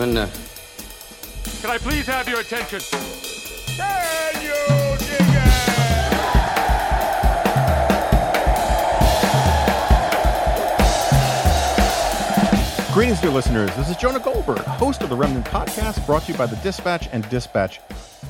and gentlemen, uh, Can I please have your attention? Can you Greetings, dear listeners. This is Jonah Goldberg, host of the Remnant Podcast, brought to you by the Dispatch and Dispatch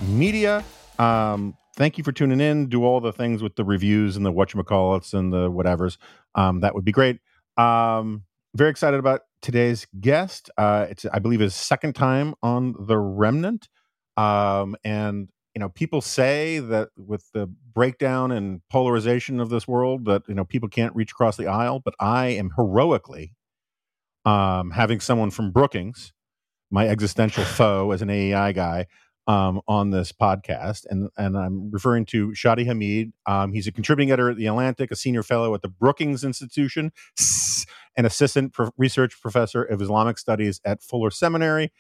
Media. Um, thank you for tuning in. Do all the things with the reviews and the whatchamacallits and the whatevers. Um, that would be great. Um, very excited about today's guest. Uh, it's, I believe, his second time on the Remnant. Um, and you know, people say that with the breakdown and polarization of this world, that you know people can't reach across the aisle. But I am heroically um, having someone from Brookings, my existential foe as an AEI guy, um, on this podcast, and and I'm referring to Shadi Hamid. Um, he's a contributing editor at the Atlantic, a senior fellow at the Brookings Institution, an assistant pro- research professor of Islamic studies at Fuller Seminary.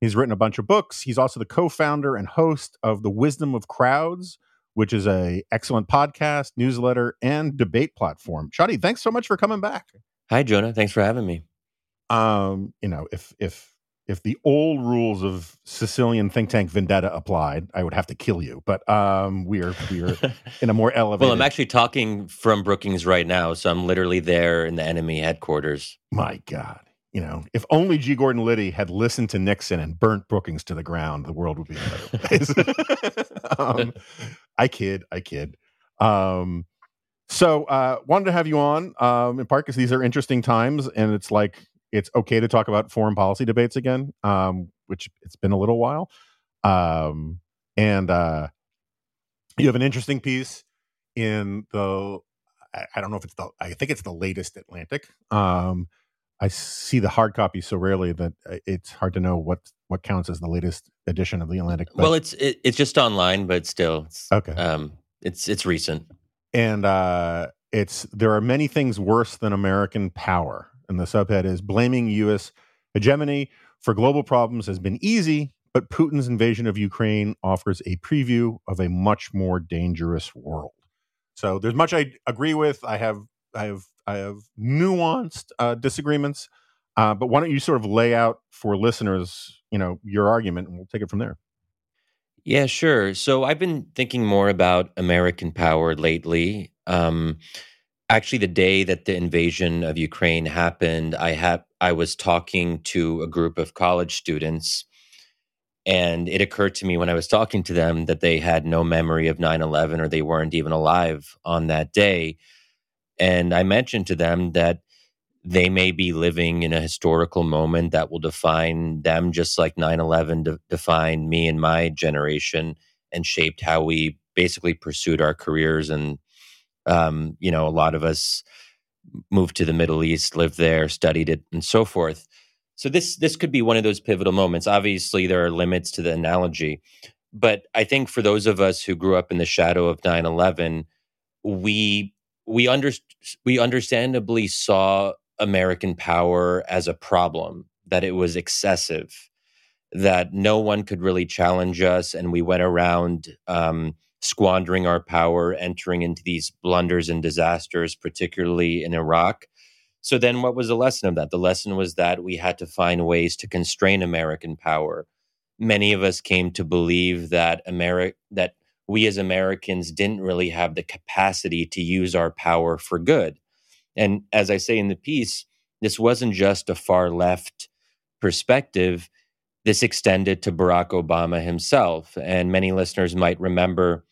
He's written a bunch of books. He's also the co-founder and host of the Wisdom of Crowds, which is a excellent podcast, newsletter, and debate platform. Shadi, thanks so much for coming back. Hi, Jonah. Thanks for having me. Um, you know, if if if the old rules of Sicilian think tank vendetta applied, I would have to kill you. But um, we're we're in a more elevated. Well, I'm actually talking from Brookings right now, so I'm literally there in the enemy headquarters. My God, you know, if only G. Gordon Liddy had listened to Nixon and burnt Brookings to the ground, the world would be a better place. um, I kid, I kid. Um, so uh, wanted to have you on um, in part because these are interesting times, and it's like it's okay to talk about foreign policy debates again, um, which it's been a little while. Um, and uh, you have an interesting piece in the I, I don't know if it's the I think it's the latest Atlantic. Um, I see the hard copy so rarely that uh, it's hard to know what what counts as the latest edition of the Atlantic. but- well, it's it, it's just online, but still, it's, okay. um, it's it's recent. and uh, it's there are many things worse than American power. And the subhead is blaming U.S. hegemony for global problems has been easy, but Putin's invasion of Ukraine offers a preview of a much more dangerous world. So there's much I agree with. I have I have I have nuanced uh, disagreements, uh, but why don't you sort of lay out for listeners, you know, your argument, and we'll take it from there. Yeah, sure. So I've been thinking more about American power lately. Um, actually, the day that the invasion of Ukraine happened, I had I was talking to a group of college students, and it occurred to me when I was talking to them that they had no memory of 9/11 or they weren't even alive on that day. And I mentioned to them that they may be living in a historical moment that will define them just like 9-11 de- defined me and my generation and shaped how we basically pursued our careers and um, you know a lot of us moved to the middle east lived there studied it and so forth. So this this could be one of those pivotal moments. Obviously there are limits to the analogy but i think for those of us who grew up in the shadow of 9-11 we we under, we understandably saw American power as a problem, that it was excessive, that no one could really challenge us, and we went around um, squandering our power, entering into these blunders and disasters, particularly in Iraq. So then, what was the lesson of that? The lesson was that we had to find ways to constrain American power. Many of us came to believe that America that we as Americans didn't really have the capacity to use our power for good. And as I say in the piece, this wasn't just a far left perspective. This extended to Barack Obama himself. And many listeners might remember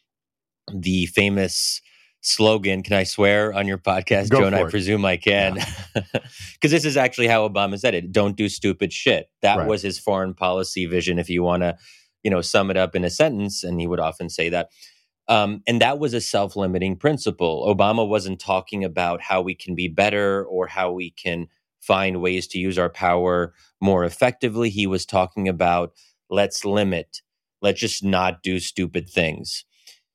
the famous slogan Can I swear on your podcast, Go Joan? I it. presume I can. Because this is actually how Obama said it don't do stupid shit. That Right. was his foreign policy vision, if you want to you know sum it up in a sentence and he would often say that um, and that was a self-limiting principle obama wasn't talking about how we can be better or how we can find ways to use our power more effectively he was talking about let's limit let's just not do stupid things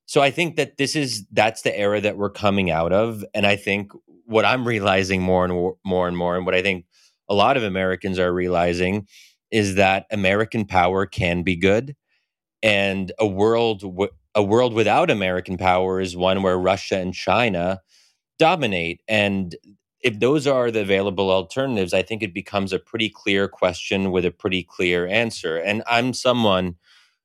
so i think that this is that's the era that we're coming out of and i think what i'm realizing more and more, and more and what i think a lot of americans are realizing is that american power can be good and a world w- a world without American power is one where Russia and China dominate. And if those are the available alternatives, I think it becomes a pretty clear question with a pretty clear answer. And I'm someone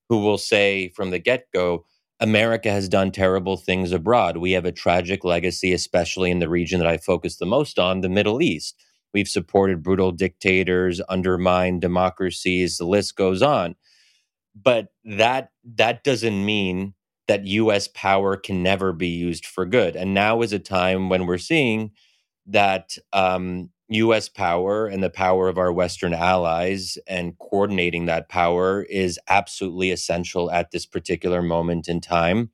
who will say from the get go, America has done terrible things abroad. We have a tragic legacy, especially in the region that I focus the most on, the Middle East. We've supported brutal dictators, undermined democracies, the list goes on. But that that doesn't mean that US power can never be used for good. And now is a time when we're seeing that um, US power and the power of our Western allies and coordinating that power is absolutely essential at this particular moment in time.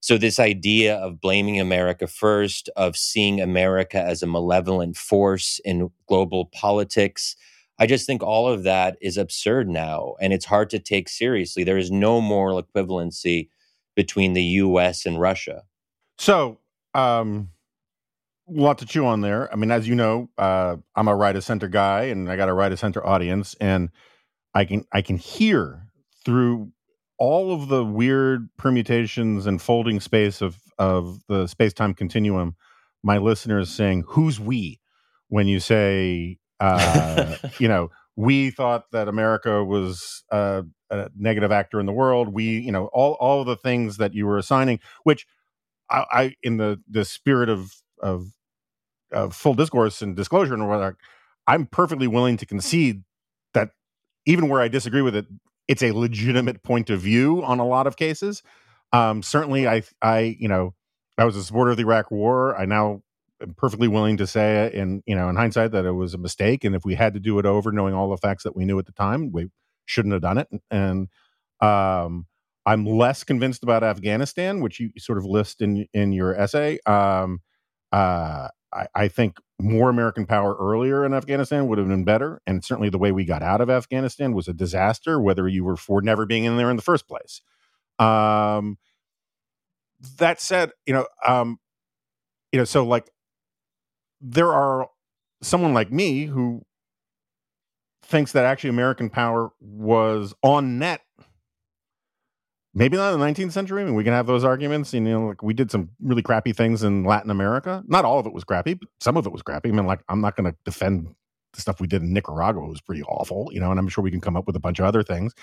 So, this idea of blaming America first, of seeing America as a malevolent force in global politics, I just think all of that is absurd now. And it's hard to take seriously. There is no moral equivalency between the US and Russia. So, um, a lot to chew on there. I mean, as you know, uh, I'm a right of center guy, and I got a right of center audience, and I can I can hear through all of the weird permutations and folding space of of the space time continuum. My listeners saying, "Who's we?" When you say, uh, you know, we thought that America was uh, a negative actor in the world. We, you know, all all of the things that you were assigning, which I, I in the the spirit of of uh, full discourse and disclosure and whether I'm perfectly willing to concede that even where I disagree with it, it's a legitimate point of view on a lot of cases. Um, certainly, I, I, you know, I was a supporter of the Iraq War. I now am perfectly willing to say, in you know, in hindsight, that it was a mistake, and if we had to do it over, knowing all the facts that we knew at the time, we shouldn't have done it. And um, I'm less convinced about Afghanistan, which you sort of list in in your essay. Um, uh, I, I, think more American power earlier in Afghanistan would have been better. And certainly the way we got out of Afghanistan was a disaster, whether you were for never being in there in the first place. Um, that said, you know, um, you know, so like there are someone like me who thinks that actually American power was on net maybe not in the 19th century. I mean, we can have those arguments. You know, like we did some really crappy things in Latin America. Not all of it was crappy, but some of it was crappy. I mean, like I'm not going to defend the stuff we did in Nicaragua was pretty awful, you know, and I'm sure we can come up with a bunch of other things.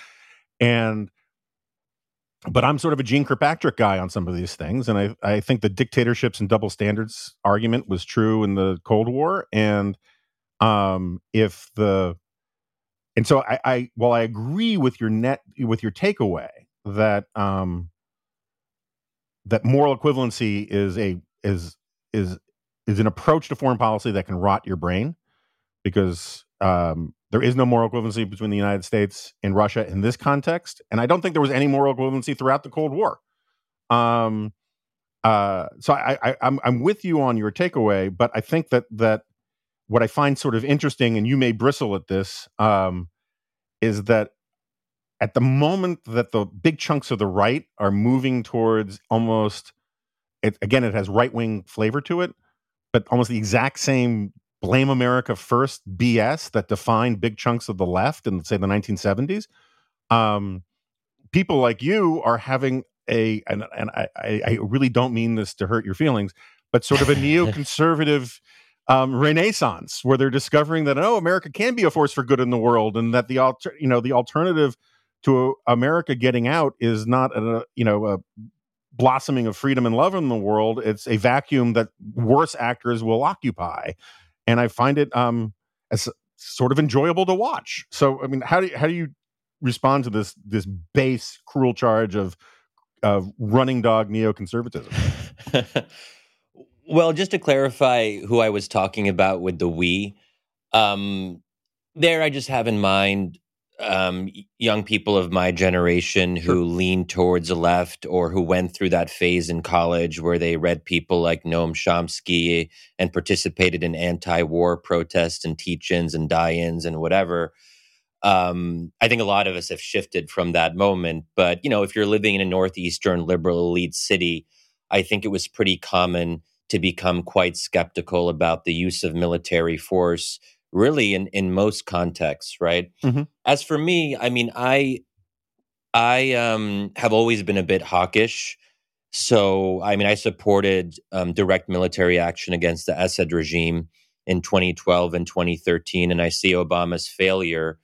And but I'm sort of a Jeane Kirkpatrick guy on some of these things, and I I think the dictatorships and double standards argument was true in the Cold War, and um, if the and so I, I while I agree with your net with your takeaway that um, that moral equivalency is a is is is an approach to foreign policy that can rot your brain because um, there is no moral equivalency between the United States and Russia in this context, and I don't think there was any moral equivalency throughout the Cold War. Um, uh, so I, I, I'm I'm with you on your takeaway, but I think that that what I find sort of interesting, and you may bristle at this, um, is that at the moment that the big chunks of the right are moving towards almost it, again it has right wing flavor to it but almost the exact same blame america first bs that defined big chunks of the left in say the 1970s um, people like you are having a and, and I, I really don't mean this to hurt your feelings but sort of a neoconservative um, renaissance where they're discovering that oh america can be a force for good in the world and that the alter, you know the alternative to America getting out is not a you know a blossoming of freedom and love in the world. It's a vacuum that worse actors will occupy, and I find it um as sort of enjoyable to watch. So I mean, how do you, how do you respond to this this base cruel charge of of running dog neoconservatism? well, just to clarify who I was talking about with the we, um, there I just have in mind um, young people of my generation who lean towards the left or who went through that phase in college where they read people like Noam Chomsky and participated in anti-war protests and teach-ins and die-ins and whatever. Um, I think a lot of us have shifted from that moment. But you know, if you're living in a northeastern liberal elite city, I think it was pretty common to become quite skeptical about the use of military force really in in most contexts right mm-hmm. as for me i mean i i um have always been a bit hawkish so i mean i supported um, direct military action against the assad regime in 2012 and 2013, and I see Obama's failure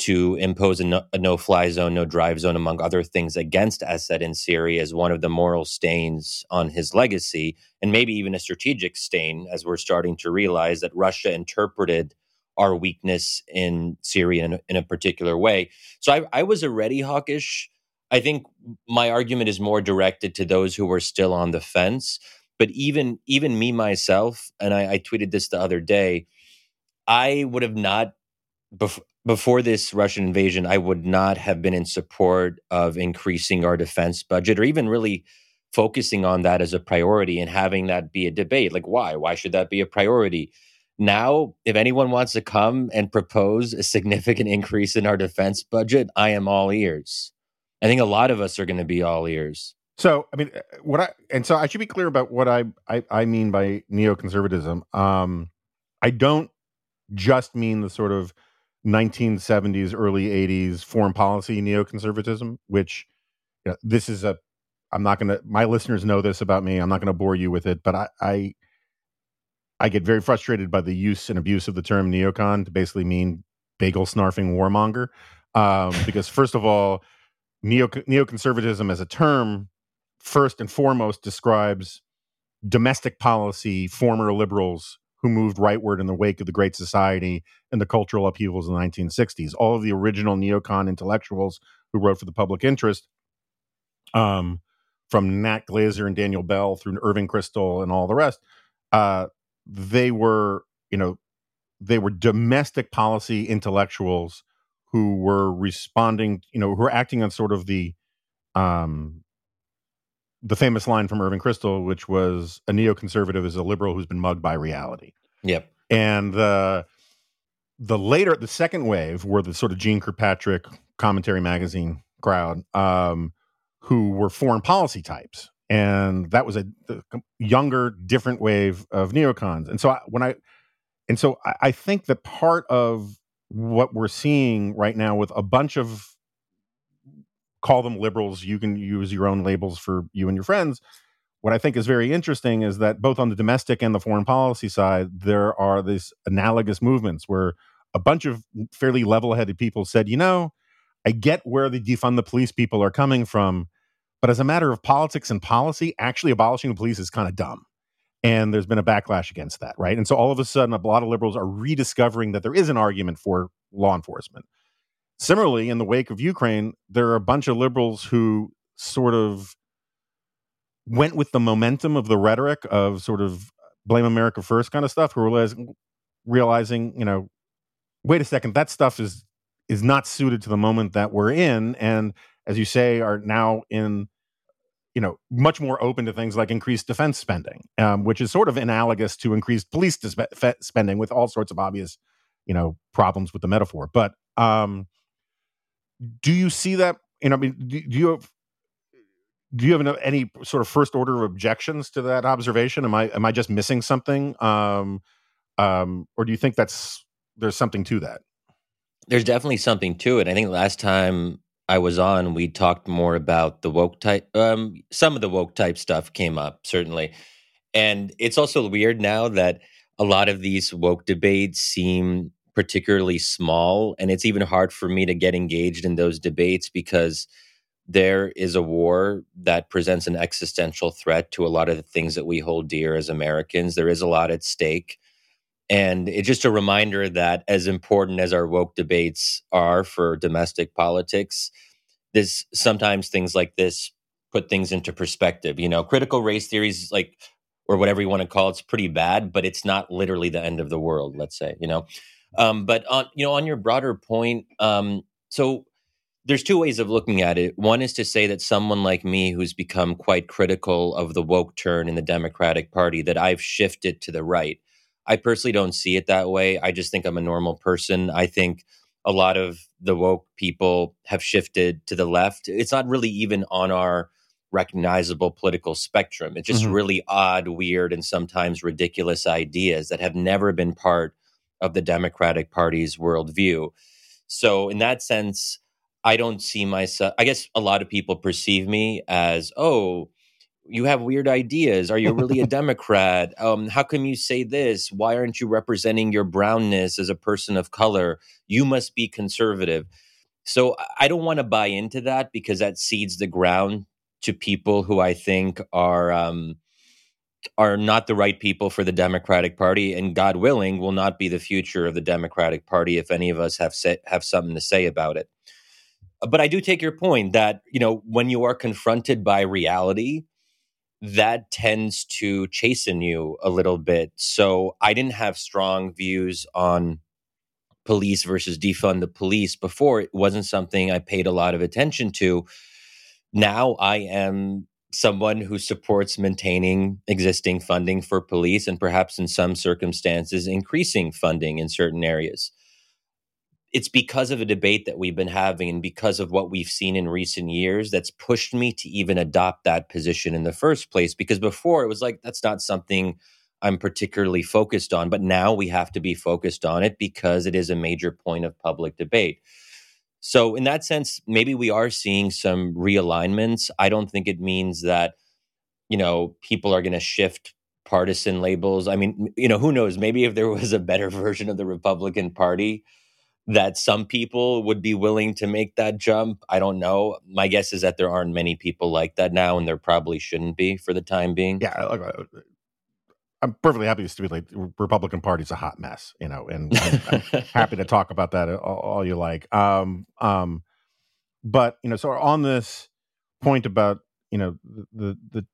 to impose a, no, a no-fly zone, no drive zone, among other things, against Assad in Syria as one of the moral stains on his legacy, and maybe even a strategic stain, as we're starting to realize that Russia interpreted our weakness in Syria in, in a particular way. So I, I was already hawkish. I think my argument is more directed to those who were still on the fence. But even even me myself, and I, I tweeted this the other day, I would have not bef- before this Russian invasion, I would not have been in support of increasing our defense budget or even really focusing on that as a priority and having that be a debate. Like, why? Why should that be a priority? Now, if anyone wants to come and propose a significant increase in our defense budget, I am all ears. I think a lot of us are going to be all ears. So, I mean, uh, what I and so I should be clear about what I I, I mean by neoconservatism. Um, I don't just mean the sort of 1970s, early 80s foreign policy neoconservatism, which you know, this is a. I'm not going to. My listeners know this about me. I'm not going to bore you with it, but I, I I get very frustrated by the use and abuse of the term neocon to basically mean bagel snarfing warmonger. Um, because first of all, neo neoconservatism as a term, first and foremost, describes domestic policy former liberals who moved rightward in the wake of the Great Society and the cultural upheavals of the 1960s. All of the original neocon intellectuals who wrote for the public interest, um, from Nat Glazer and Daniel Bell through Irving Kristol and all the rest, uh, they were, you know, they were domestic policy intellectuals who were responding, you know, who were acting on sort of the um, the famous line from Irving Kristol, which was a neoconservative is a liberal who's been mugged by reality. Yep. And the the later the second wave were the sort of Jeane Kirkpatrick commentary magazine crowd, um, who were foreign policy types. And that was a younger, different wave of neocons. And so I, when I, and so I, I think that part of what we're seeing right now with a bunch of call them liberals. You can use your own labels for you and your friends. What I think is very interesting is that both on the domestic and the foreign policy side, there are these analogous movements where a bunch of fairly level headed people said, you know, I get where the defund the police people are coming from, but as a matter of politics and policy, actually abolishing the police is kind of dumb. And there's been a backlash against that, right? And so all of a sudden, a lot of liberals are rediscovering that there is an argument for law enforcement. Similarly, in the wake of Ukraine, there are a bunch of liberals who sort of went with the momentum of the rhetoric of sort of blame America first kind of stuff, who realizing, realizing, you know, wait a second, that stuff is is not suited to the moment that we're in, and as you say, are now in you know much more open to things like increased defense spending, um, which is sort of analogous to increased police disp- spending with all sorts of obvious you know problems with the metaphor. But um, do you see that? You know, I mean, do, do you have do you have any sort of first order of objections to that observation? Am I am I just missing something, um, um, or do you think that's there's something to that? There's definitely something to it. I think last time I was on, we talked more about the woke type. Um, some of the woke type stuff came up certainly, and it's also weird now that a lot of these woke debates seem particularly small. And it's even hard for me to get engaged in those debates because there is a war that presents an existential threat to a lot of the things that we hold dear as Americans. There is a lot at stake. And it's just a reminder that, as important as our woke debates are for domestic politics, this sometimes things like this put things into perspective. You know, critical race theories, like or whatever you want to call it, it's pretty bad, but it's not literally the end of the world. Let's say, you know, um, but on you know on your broader point, um, so there's two ways of looking at it. One is to say that someone like me, who's become quite critical of the woke turn in the Democratic Party, that I've shifted to the right. I personally don't see it that way. I just think I'm a normal person. I think a lot of the woke people have shifted to the left. It's not really even on our recognizable political spectrum. It's just mm-hmm. really odd, weird, and sometimes ridiculous ideas that have never been part of the Democratic Party's worldview. So, in that sense, I don't see myself. I guess a lot of people perceive me as, oh, you have weird ideas. Are you really a Democrat? Um, how come you say this? Why aren't you representing your brownness as a person of color? You must be conservative. So I don't want to buy into that because that cedes the ground to people who I think are um, are not the right people for the Democratic Party, and God willing, will not be the future of the Democratic Party if any of us have say, have something to say about it. But I do take your point that you know when you are confronted by reality, that tends to chasten you a little bit. So I didn't have strong views on police versus defund the police before. It wasn't something I paid a lot of attention to. Now I am someone who supports maintaining existing funding for police and perhaps in some circumstances increasing funding in certain areas it's because of a debate that we've been having and because of what we've seen in recent years that's pushed me to even adopt that position in the first place. Because before it was like, that's not something I'm particularly focused on. But now we have to be focused on it because it is a major point of public debate. So, in that sense, maybe we are seeing some realignments. I don't think it means that, you know, people are going to shift partisan labels. I mean, you know, who knows? Maybe if there was a better version of the Republican Party, that some people would be willing to make that jump. I don't know. My guess is that there aren't many people like that now, and there probably shouldn't be for the time being. Yeah, I'm perfectly happy to stipulate the Republican Party's a hot mess, you know, and I'm, I'm happy to talk about that all, all, you like. Um, um, but you know, so on this point about you know the the, the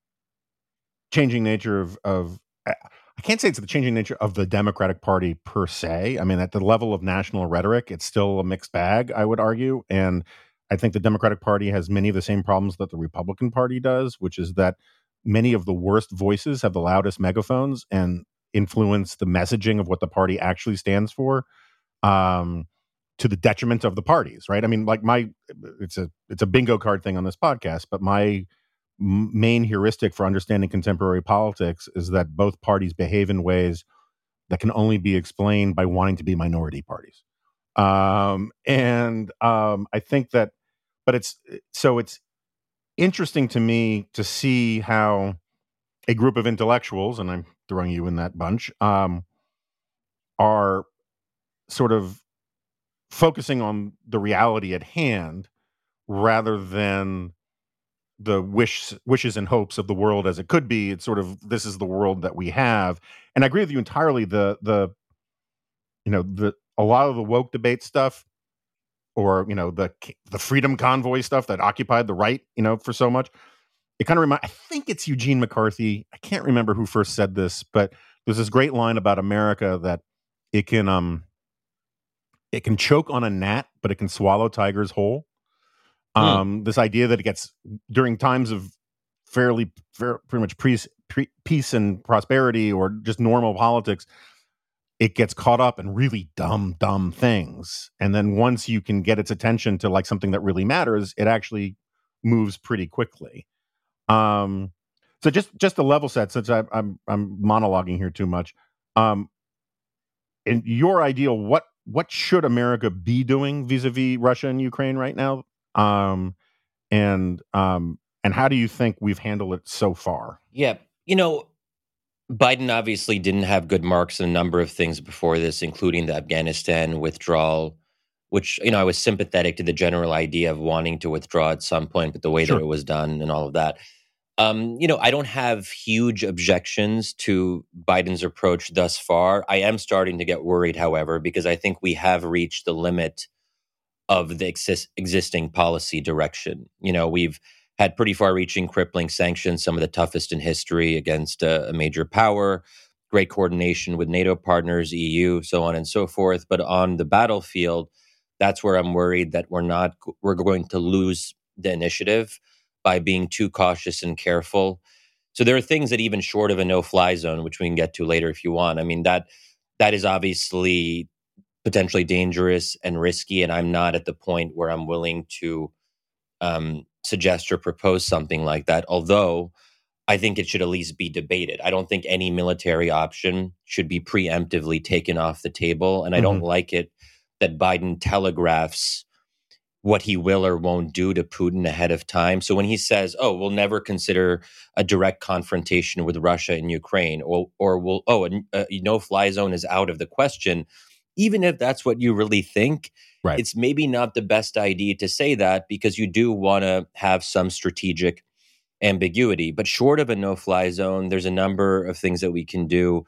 changing nature of of I can't say it's the changing nature of the Democratic Party per se. I mean, at the level of national rhetoric, it's still a mixed bag, I would argue. And I think the Democratic Party has many of the same problems that the Republican Party does, which is that many of the worst voices have the loudest megaphones and influence the messaging of what the party actually stands for um, to the detriment of the parties, right? I mean, like my it's a it's a bingo card thing on this podcast, but my main heuristic for understanding contemporary politics is that both parties behave in ways that can only be explained by wanting to be minority parties. Um, and um, I think that, but it's so it's interesting to me to see how a group of intellectuals, and I'm throwing you in that bunch, um, are sort of focusing on the reality at hand rather than the wish wishes and hopes of the world as it could be. It's sort of this is the world that we have. And i agree with you entirely. The the you know the a lot of the woke debate stuff or you know the the freedom convoy stuff that occupied the right you know for so much it kind of remind i think it's eugene mccarthy i can't remember who first said this but there's this great line about america that it can um it can choke on a gnat but it can swallow tigers whole Hmm. Um, mm. This idea that it gets during times of fairly, fair, pretty much peace, peace and prosperity, or just normal politics, it gets caught up in really dumb, dumb things. And then once you can get its attention to like something that really matters, it actually moves pretty quickly. Um, so just just a level set, since I, I'm I'm monologuing here too much. Um, in your ideal, what what should America be doing vis-a-vis Russia and Ukraine right now? Um, and um, and how do you think we've handled it so far? Yeah, you know, Biden obviously didn't have good marks in a number of things before this, including the Afghanistan withdrawal, which, you know, I was sympathetic to the general idea of wanting to withdraw at some point, but the way sure. that it was done and all of that. Um, you know, I don't have huge objections to Biden's approach thus far. I am starting to get worried, however, because I think we have reached the limit of the exist- existing policy direction. You know, we've had pretty far reaching, crippling sanctions, some of the toughest in history against a, a major power, great coordination with NATO partners, EU, so on and so forth. But on the battlefield, that's where I'm worried that we're not, we're going to lose the initiative by being too cautious and careful. So there are things that even short of a no-fly zone, which we can get to later if you want. I mean that that is obviously potentially dangerous and risky. And I'm not at the point where I'm willing to um, suggest or propose something like that. Although I think it should at least be debated. I don't think any military option should be preemptively taken off the table. And I mm-hmm. don't like it that Biden telegraphs what he will or won't do to Putin ahead of time. So when he says, "Oh, we'll never consider a direct confrontation with Russia in Ukraine," or or will oh, a, a no-fly zone is out of the question, even if that's what you really think, Right. it's maybe not the best idea to say that because you do want to have some strategic ambiguity. But short of a no-fly zone, there's a number of things that we can do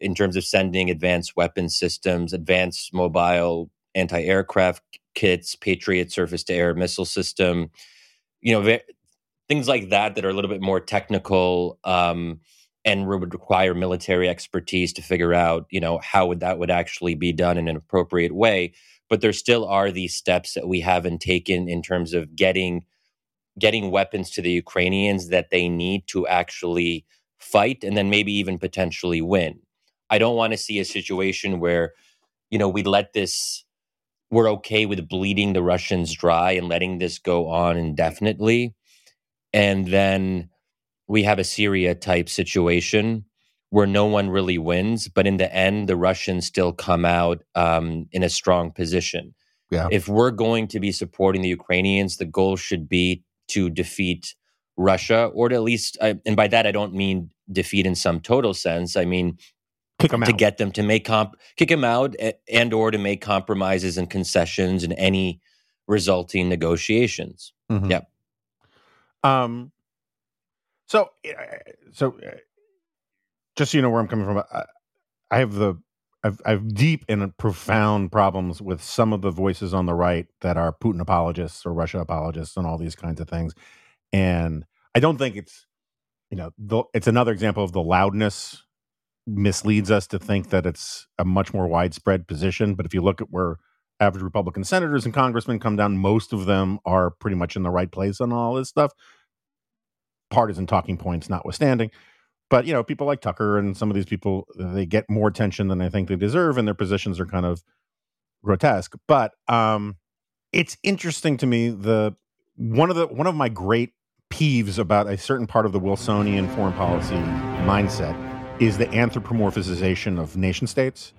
in terms of sending advanced weapon systems, advanced mobile anti-aircraft kits, Patriot surface-to-air missile system, you know, ve- things like that that are a little bit more technical um, and would require military expertise to figure out, you know, how would that would actually be done in an appropriate way. But there still are these steps that we haven't taken in terms of getting getting weapons to the Ukrainians that they need to actually fight and then maybe even potentially win. I don't want to see a situation where, you know, we let this we're okay with bleeding the Russians dry and letting this go on indefinitely. And then we have a Syria type situation where no one really wins, but in the end, the Russians still come out um, in a strong position. Yeah. If we're going to be supporting the Ukrainians, the goal should be to defeat Russia, or to at least, I- and by that I don't mean defeat in some total sense. I mean Kick them to out. get them to make comp kick them out and or to make compromises and concessions in any resulting negotiations. Mhm. Yep. Um. So, uh, so uh, just so you know where I'm coming from, I, I have the I've I've deep and profound problems with some of the voices on the right that are Putin apologists or Russia apologists and all these kinds of things, and I don't think it's you know the, it's another example of the loudness misleads us to think that it's a much more widespread position. But if you look at where average Republican senators and congressmen come down, most of them are pretty much in the right place on all this stuff. Partisan talking points notwithstanding. But you know, people like Tucker and some of these people, they get more attention than I think they deserve, and their positions are kind of grotesque. But um, it's interesting to me the one of the one of my great peeves about a certain part of the Wilsonian foreign policy mindset is the anthropomorphization of nation states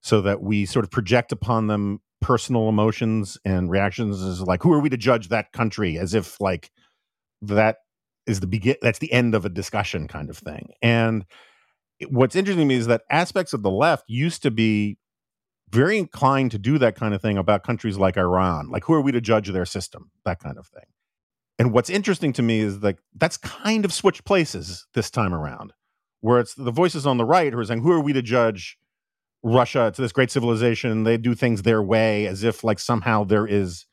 so that we sort of project upon them personal emotions and reactions as like who are we to judge that country as if like that is the begin that's the end of a discussion kind of thing. And what's interesting to me is that aspects of the left used to be very inclined to do that kind of thing about countries like Iran like who are we to judge their system? That kind of thing. And what's interesting to me is like that's kind of switched places this time around where it's the voices on the right who are saying who are we to judge Russia, it's this great civilization. They do things their way as if like somehow there is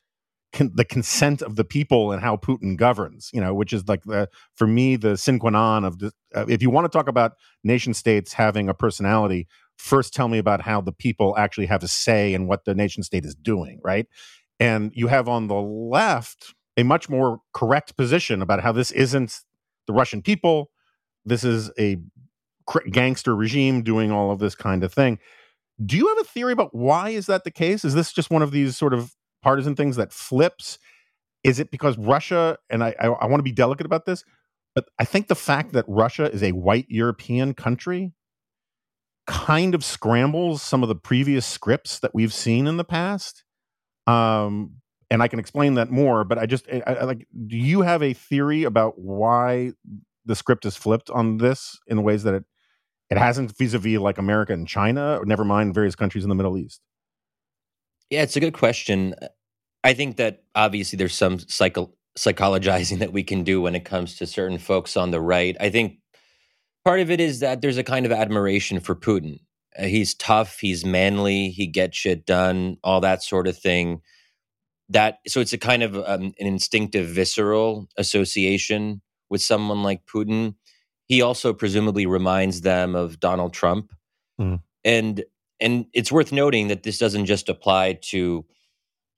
con- the consent of the people and how Putin governs, you know, which is like the, for me, the sine qua non of, the, uh, if you want to talk about nation states having a personality, first tell me about how the people actually have a say in what the nation state is doing, right? And you have on the left a much more correct position about how this isn't the Russian people. This is a gangster regime doing all of this kind of thing. Do you have a theory about why is that the case? Is this just one of these sort of partisan things that flips? Is it because Russia and I, I, I want to be delicate about this, but I think the fact that Russia is a white European country kind of scrambles some of the previous scripts that we've seen in the past. Um, and I can explain that more, but I just I, I, like. Do you have a theory about why the script is flipped on this in ways that it it hasn't vis-a-vis like America and China, or never mind various countries in the Middle East? Yeah, it's a good question. I think that obviously there's some psycho- psychologizing that we can do when it comes to certain folks on the right. I think part of it is that there's a kind of admiration for Putin. Uh, he's tough, he's manly, he gets shit done, all that sort of thing. That so it's a kind of um, an instinctive, visceral association with someone like Putin. He also presumably reminds them of Donald Trump, Mm. and and it's worth noting that this doesn't just apply to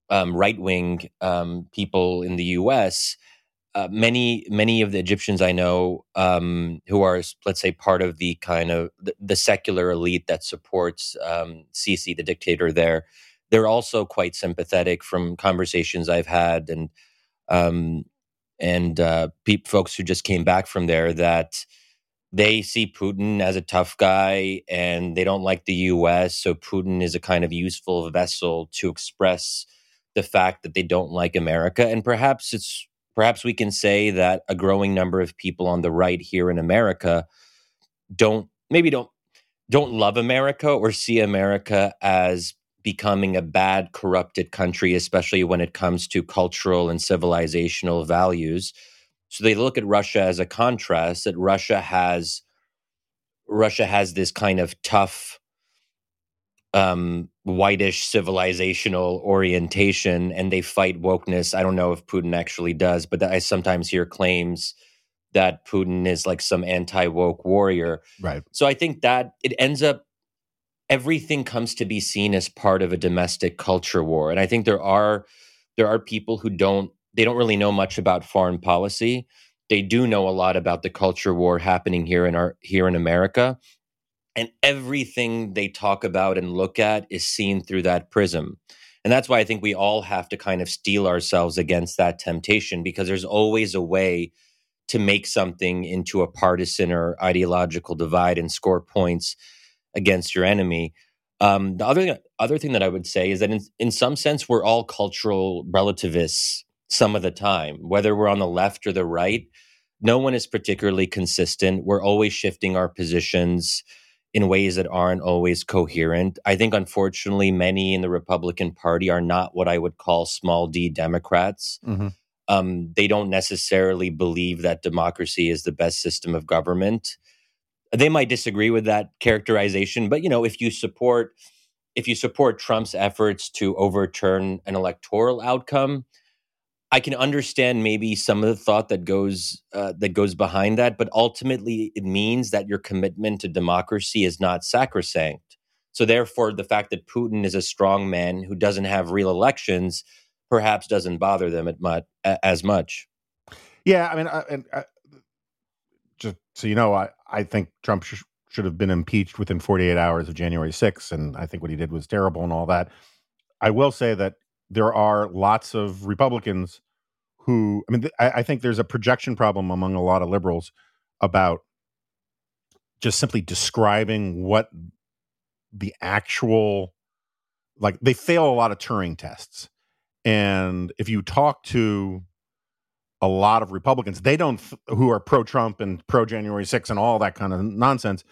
um, right wing um, people in the U.S. Uh, many many of the Egyptians I know um, who are let's say part of the kind of the, the secular elite that supports um, Sisi, the dictator there, they're also quite sympathetic from conversations I've had and um, and uh, peop folks who just came back from there that they see Putin as a tough guy and they don't like the US. So Putin is a kind of useful vessel to express the fact that they don't like America. And perhaps it's perhaps we can say that a growing number of people on the right here in America don't maybe don't don't love America or see America as becoming a bad corrupted country especially when it comes to cultural and civilizational values so they look at Russia as a contrast that Russia has Russia has this kind of tough um, whitish civilizational orientation and they fight wokeness. I don't know if Putin actually does, but I sometimes hear claims that Putin is like some anti woke warrior. Right. So I think that it ends up everything comes to be seen as part of a domestic culture war. And I think there are there are people who don't they don't really know much about foreign policy. They do know a lot about the culture war happening here in our here in America. And everything they talk about and look at is seen through that prism. And that's why i think we all have to kind of steel ourselves against that temptation because there's always a way to make something into a partisan or ideological divide and score points against your enemy. Um, the other other thing that I would say is that in, in some sense we're all cultural relativists some of the time, whether we're on the left or the right. No one is particularly consistent. We're always shifting our positions in ways that aren't always coherent. I think, unfortunately, many in the Republican Party are not what I would call small d Democrats. Mm-hmm. Um, they don't necessarily believe that democracy is the best system of government. They might disagree with that characterization, but you know, if you support if you support Trump's efforts to overturn an electoral outcome, I can understand maybe some of the thought that goes uh, that goes behind that, but ultimately it means that your commitment to democracy is not sacrosanct. So therefore, the fact that Putin is a strong man who doesn't have real elections perhaps doesn't bother them much, as much. Yeah, I mean, I, and I, just so you know, I I think Trump sh- should have been impeached within 48 hours of January 6th, and I think what he did was terrible and all that. I will say that there are lots of Republicans who, I mean, th- I, I think there's a projection problem among a lot of liberals about just simply describing what the actual, like, they fail a lot of Turing tests. And if you talk to a lot of Republicans, they don't, who are pro Trump and pro January 6th and all that kind of nonsense,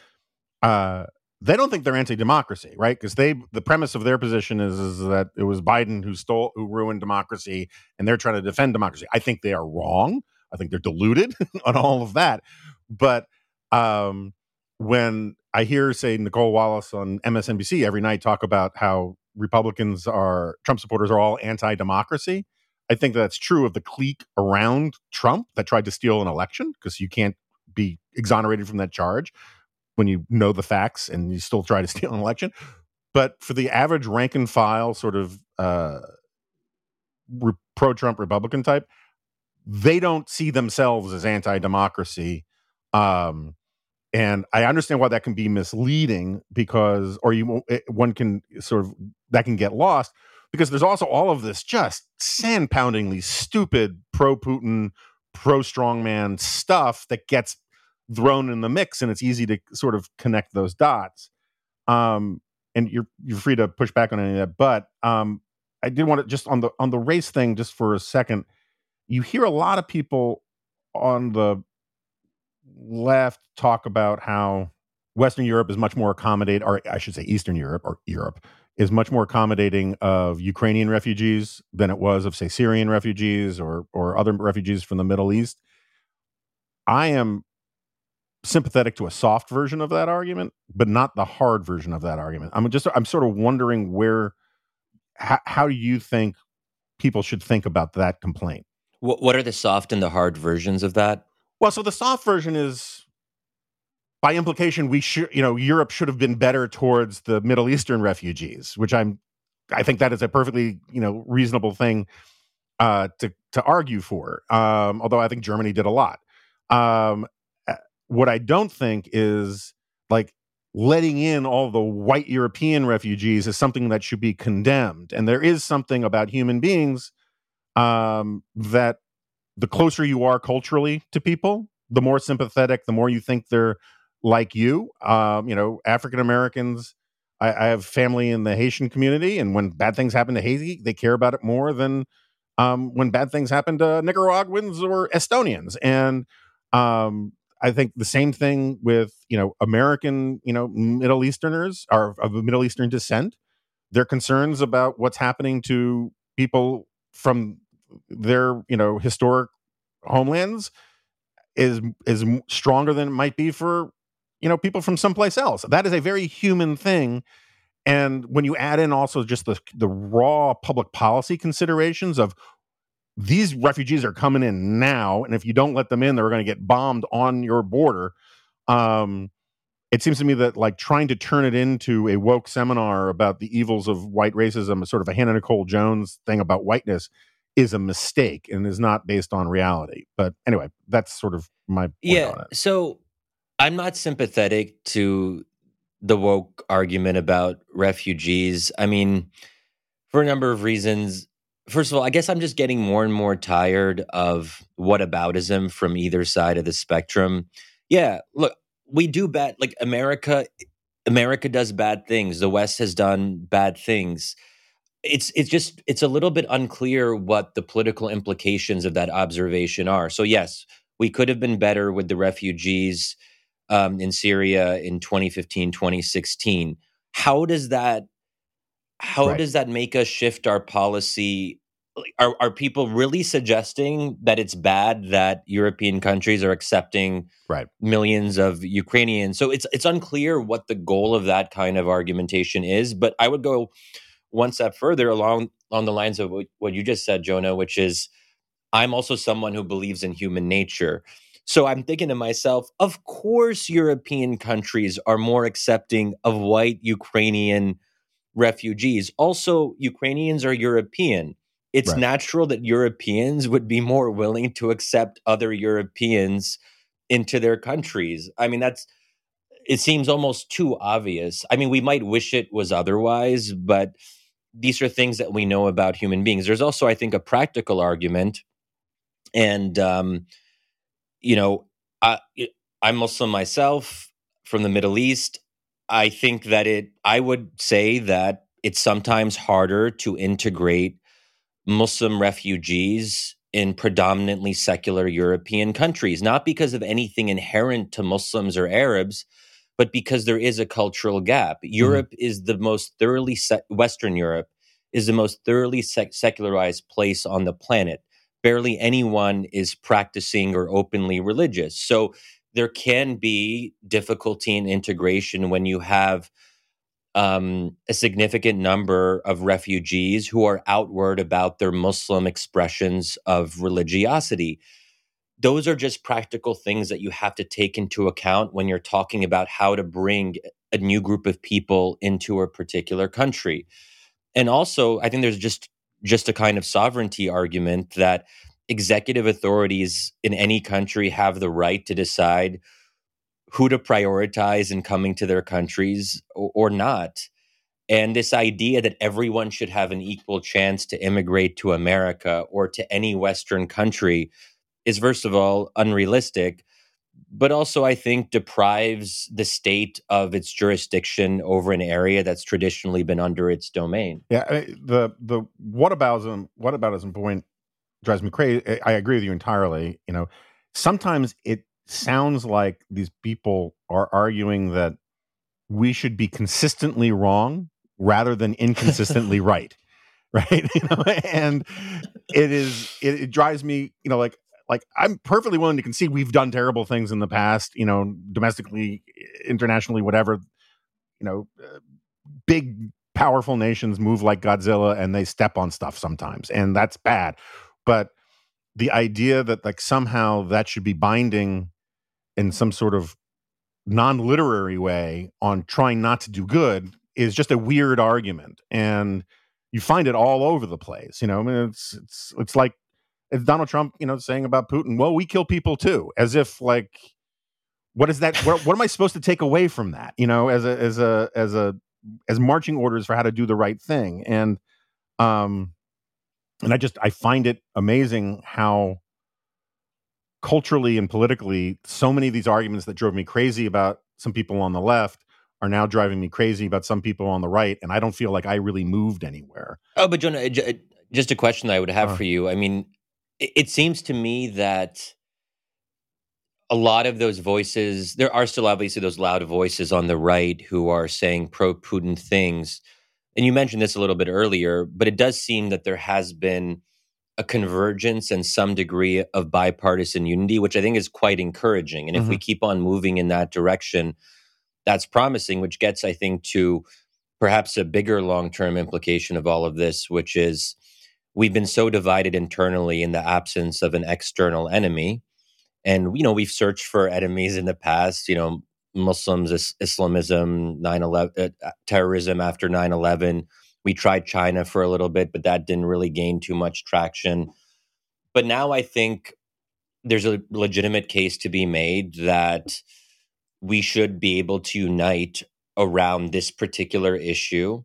uh, they don't think they're anti-democracy, right? Because they the premise of their position is, is that it was Biden who stole who ruined democracy, and they're trying to defend democracy. I think they are wrong. I think they're deluded on all of that. But um, when I hear, say, Nicolle Wallace on MSNBC every night talk about how Republicans are Trump supporters are all anti-democracy, I think that's true of the clique around Trump that tried to steal an election because you can't be exonerated from that charge when you know the facts and you still try to steal an election. But for the average rank and file sort of uh, re- pro Trump Republican type, they don't see themselves as anti democracy. Um, and I understand why that can be misleading because, or you, one can sort of, that can get lost because there's also all of this just sand poundingly stupid pro Putin, pro strongman stuff that gets thrown in the mix and it's easy to sort of connect those dots. Um, and you're you're free to push back on any of that but um, i did want to just on the on the race thing just for a second you hear a lot of people on the left talk about how western europe is much more accommodating or i should say eastern europe or europe is much more accommodating of ukrainian refugees than it was of say syrian refugees or or other refugees from the middle east. I am sympathetic to a soft version of that argument, but not the hard version of that argument. I'm just I'm sort of wondering where how, how do you think people should think about that complaint? What, what are the soft and the hard versions of that? Well, so the soft version is by implication we should you know Europe should have been better towards the Middle Eastern refugees, which I'm I think that is a perfectly you know reasonable thing uh, to to argue for. Um, although I think Germany did a lot. Um, what I don't think is like letting in all the white European refugees is something that should be condemned. And there is something about human beings um, that the closer you are culturally to people, the more sympathetic, the more you think they're like you. Um, you know, African Americans I, I have family in the Haitian community, and when bad things happen to Haiti, they care about it more than um, when bad things happen to Nicaraguans or Estonians. And um, I think the same thing with you know American you know Middle Easterners are of Middle Eastern descent. Their concerns about what's happening to people from their you know historic homelands is is stronger than it might be for you know people from someplace else. That is a very human thing. And when you add in also just the the raw public policy considerations of these refugees are coming in now, and if you don't let them in, they're going to get bombed on your border. Um, it seems to me that like trying to turn it into a woke seminar about the evils of white racism, sort of a Hannah Nicole Jones thing about whiteness, is a mistake and is not based on reality. But anyway, that's sort of my yeah. So I'm not sympathetic to the woke argument about refugees. I mean, for a number of reasons first of all, I guess I'm just getting more and more tired of whataboutism from either side of the spectrum. Yeah, look, we do bad like America America does bad things. The West has done bad things. It's it's just it's a little bit unclear what the political implications of that observation are. So yes, we could have been better with the refugees um, in Syria in 2015, 2016. How does that how right. does that make us shift our policy are, are people really suggesting that it's bad that European countries are accepting right. millions of Ukrainians? So it's it's unclear what the goal of that kind of argumentation is. But I would go one step further along along the lines of what you just said, Jonah, which is I'm also someone who believes in human nature. So I'm thinking to myself, of course, European countries are more accepting of white Ukrainian refugees. Also, Ukrainians are European. It's right. natural that Europeans would be more willing to accept other Europeans into their countries. I mean, that's it seems almost too obvious. I mean, we might wish it was otherwise, but these are things that we know about human beings. There's also, I think, a practical argument, and um, you know, I, I'm Muslim myself from the Middle East. I think that it, I would say that it's sometimes harder to integrate Muslim refugees in predominantly secular European countries, not because of anything inherent to Muslims or Arabs, but because there is a cultural gap. Mm-hmm. Europe is the most thoroughly, se- Western Europe is the most thoroughly sec- secularized place on the planet. Barely anyone is practicing or openly religious. So there can be difficulty in integration when you have um, a significant number of refugees who are outward about their Muslim expressions of religiosity. Those are just practical things that you have to take into account when you're talking about how to bring a new group of people into a particular country. And also, I think there's just just a kind of sovereignty argument that executive authorities in any country have the right to decide who to prioritize in coming to their countries or, or, not. And this idea that everyone should have an equal chance to immigrate to America or to any Western country is, first of all, unrealistic, but also, I think, deprives the state of its jurisdiction over an area that's traditionally been under its domain. Yeah, the the whataboutism um, whataboutism point drives me crazy. I agree with you entirely. You know, sometimes it sounds like these people are arguing that we should be consistently wrong rather than inconsistently right right? You know and it is it, it, drives me you know like like i'm perfectly willing to concede we've done terrible things in the past you know domestically internationally whatever you know uh, big powerful nations move like godzilla and they step on stuff sometimes and that's bad. But the idea that like somehow that should be binding in some sort of non-literary way on trying not to do good is just a weird argument. And you find it all over the place you know? I mean it's it's it's like it's donald trump you know saying about putin well we kill people too as if like what is that what, what am i supposed to take away from that you know as a as a as a as marching orders for how to do the right thing. And um and i just i find it amazing how culturally and politically, so many of these arguments that drove me crazy about some people on the left are now driving me crazy about some people on the right, and I don't feel like I really moved anywhere. Oh, but John, j- uh, just a question that I would have Uh. for you. I mean, it, it seems to me that a lot of those voices, there are still obviously those loud voices on the right who are saying pro Putin things. And you mentioned this a little bit earlier, but it does seem that there has been a convergence and some degree of bipartisan unity, which I think is quite encouraging. And if we keep on moving in that direction, that's promising, which gets, I think, to perhaps a bigger long term implication of all of this, which is we've been so divided internally in the absence of an external enemy. And, you know, we've searched for enemies in the past, you know, Muslims, is- Islamism, 9 11, uh, terrorism after 9 11. We tried China for a little bit, but that didn't really gain too much traction. But now I think there's a legitimate case to be made that we should be able to unite around this particular issue.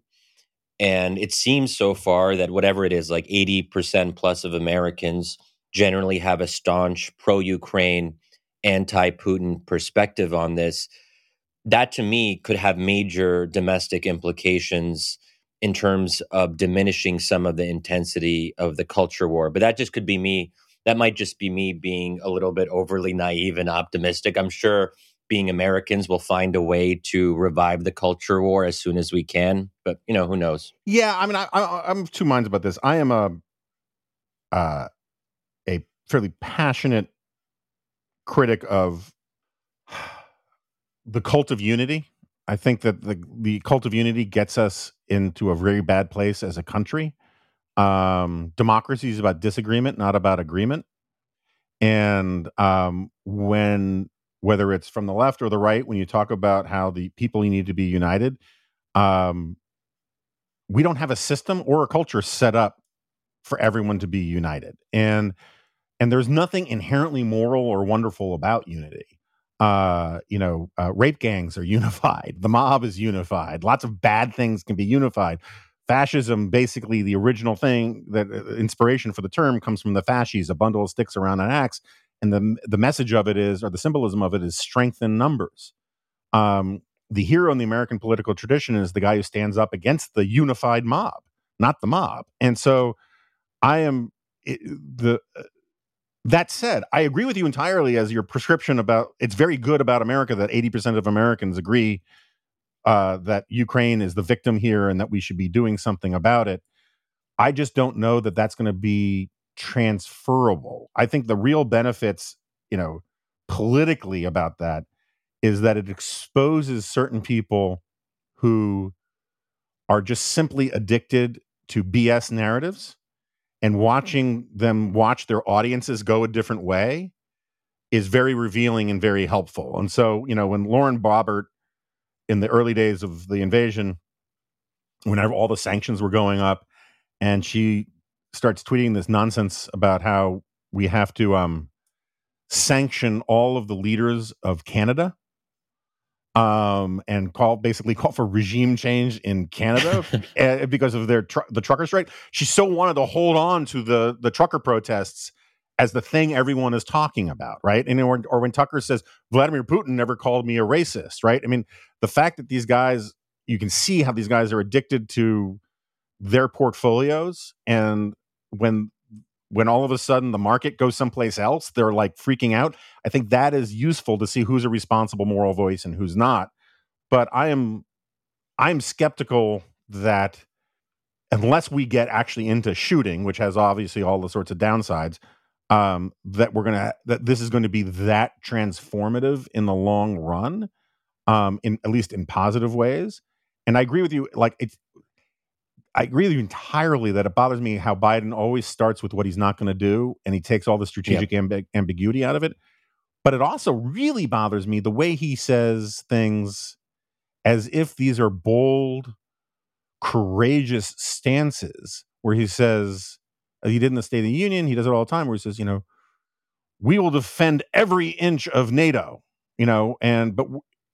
And it seems so far that whatever it is, like 80% plus of Americans generally have a staunch pro Ukraine, anti Putin perspective on this. That to me could have major domestic implications in terms of diminishing some of the intensity of the culture war. But that just could be me. That might just be me being a little bit overly naive and optimistic. I'm sure being Americans will find a way to revive the culture war as soon as we can. But you know, who knows? Yeah, I mean, I, I, I'm of two minds about this. I am a uh, a fairly passionate critic of the cult of unity. I think that the the cult of unity gets us into a very bad place as a country. Um, democracy is about disagreement, not about agreement. And um, when whether it's from the left or the right, when you talk about how the people need to be united, um, we don't have a system or a culture set up for everyone to be united and and there's nothing inherently moral or wonderful about unity uh you know uh, rape gangs are unified. The mob is unified. Lots of bad things can be unified. Fascism basically the original thing that uh, inspiration for the term comes from the fasces a bundle of sticks around an axe and the the message of it is or the symbolism of it is strength in numbers. Um the hero in the American political tradition is the guy who stands up against the unified mob, not the mob. And so I am it, the uh, that said, I agree with you entirely as your prescription about it's very good about America that 80% of Americans agree uh, that Ukraine is the victim here and that we should be doing something about it. I just don't know that that's going to be transferable. I think the real benefits, you know, politically about that is that it exposes certain people who are just simply addicted to BS narratives and watching them watch their audiences go a different way is very revealing and very helpful. And so, you know, when Lauren Boebert in the early days of the invasion, whenever all the sanctions were going up, and she starts tweeting this nonsense about how we have to um, sanction all of the leaders of Canada um, and call basically call for regime change in Canada because of their tr- the trucker strike. She so wanted to hold on to the the trucker protests as the thing everyone is talking about, right? And or, or when Tucker says Vladimir Putin never called me a racist, right? I mean, the fact that these guys, you can see how these guys are addicted to their portfolios, and when when all of a sudden the market goes someplace else, they're like freaking out. I think that is useful to see who's a responsible moral voice and who's not. But I am I'm skeptical that unless we get actually into shooting, which has obviously all the sorts of downsides, um, that we're gonna that this is going to be that transformative in the long run, um, in at least in positive ways. And I agree with you. Like it's I agree with you entirely that it bothers me how Biden always starts with what he's not going to do and he takes all the strategic ambi- ambiguity out of it. But it also really bothers me the way he says things as if these are bold, courageous stances where he says, uh, he did in the State of the Union, he does it all the time, where he says, you know, we will defend every inch of NATO, you know, and but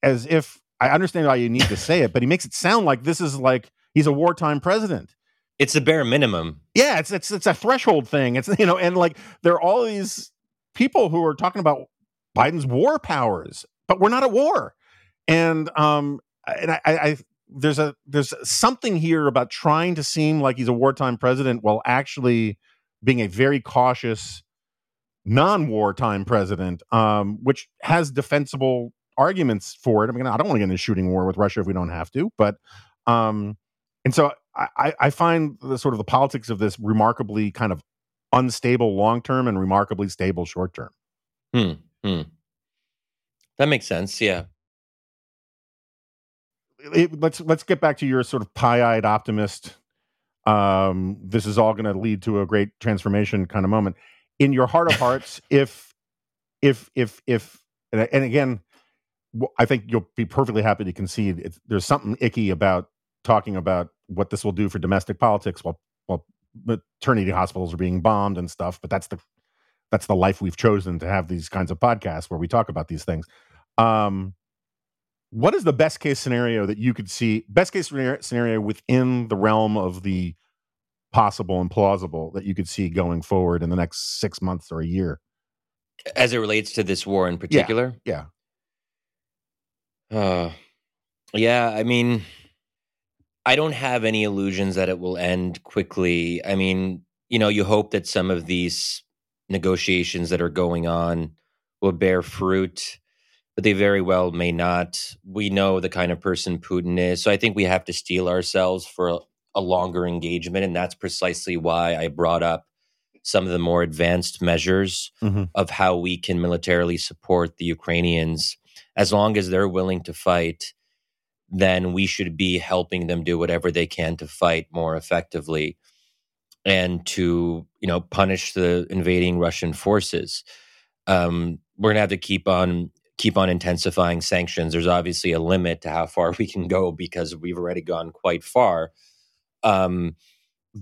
as if I understand why you need to say it, but he makes it sound like this is like he's a wartime president. It's a bare minimum. Yeah, it's it's it's a threshold thing. It's you know, and like there are all these people who are talking about Biden's war powers, but we're not at war. And um and I, I there's a there's something here about trying to seem like he's a wartime president while actually being a very cautious non-wartime president, um, which has defensible arguments for it. I mean, I don't want to get into a shooting war with Russia if we don't have to, but um, and so I, I find the sort of the politics of this remarkably kind of unstable long term and remarkably stable short term. Hmm, hmm. That makes sense. Yeah. It, let's let's get back to your sort of pie-eyed optimist. Um, this is all going to lead to a great transformation kind of moment. In your heart of hearts, if if if if and, and again, I think you'll be perfectly happy to concede there's something icky about talking about what this will do for domestic politics while while maternity hospitals are being bombed and stuff. But that's the that's the life we've chosen to have these kinds of podcasts where we talk about these things. Um, what is the best case scenario that you could see? Best case scenario within the realm of the possible and plausible that you could see going forward in the next six months or a year, as it relates to this war in particular. Yeah. yeah. Uh, yeah. I mean, I don't have any illusions that it will end quickly. I mean, you know, you hope that some of these negotiations that are going on will bear fruit but they very well may not. We know the kind of person Putin is. So I think we have to steel ourselves for a, a longer engagement. And that's precisely why I brought up some of the more advanced measures mm-hmm. of how we can militarily support the Ukrainians. As long as they're willing to fight, then we should be helping them do whatever they can to fight more effectively and to you know punish the invading Russian forces. Um, we're gonna have to keep on keep on intensifying sanctions. There's obviously a limit to how far we can go because we've already gone quite far. Um,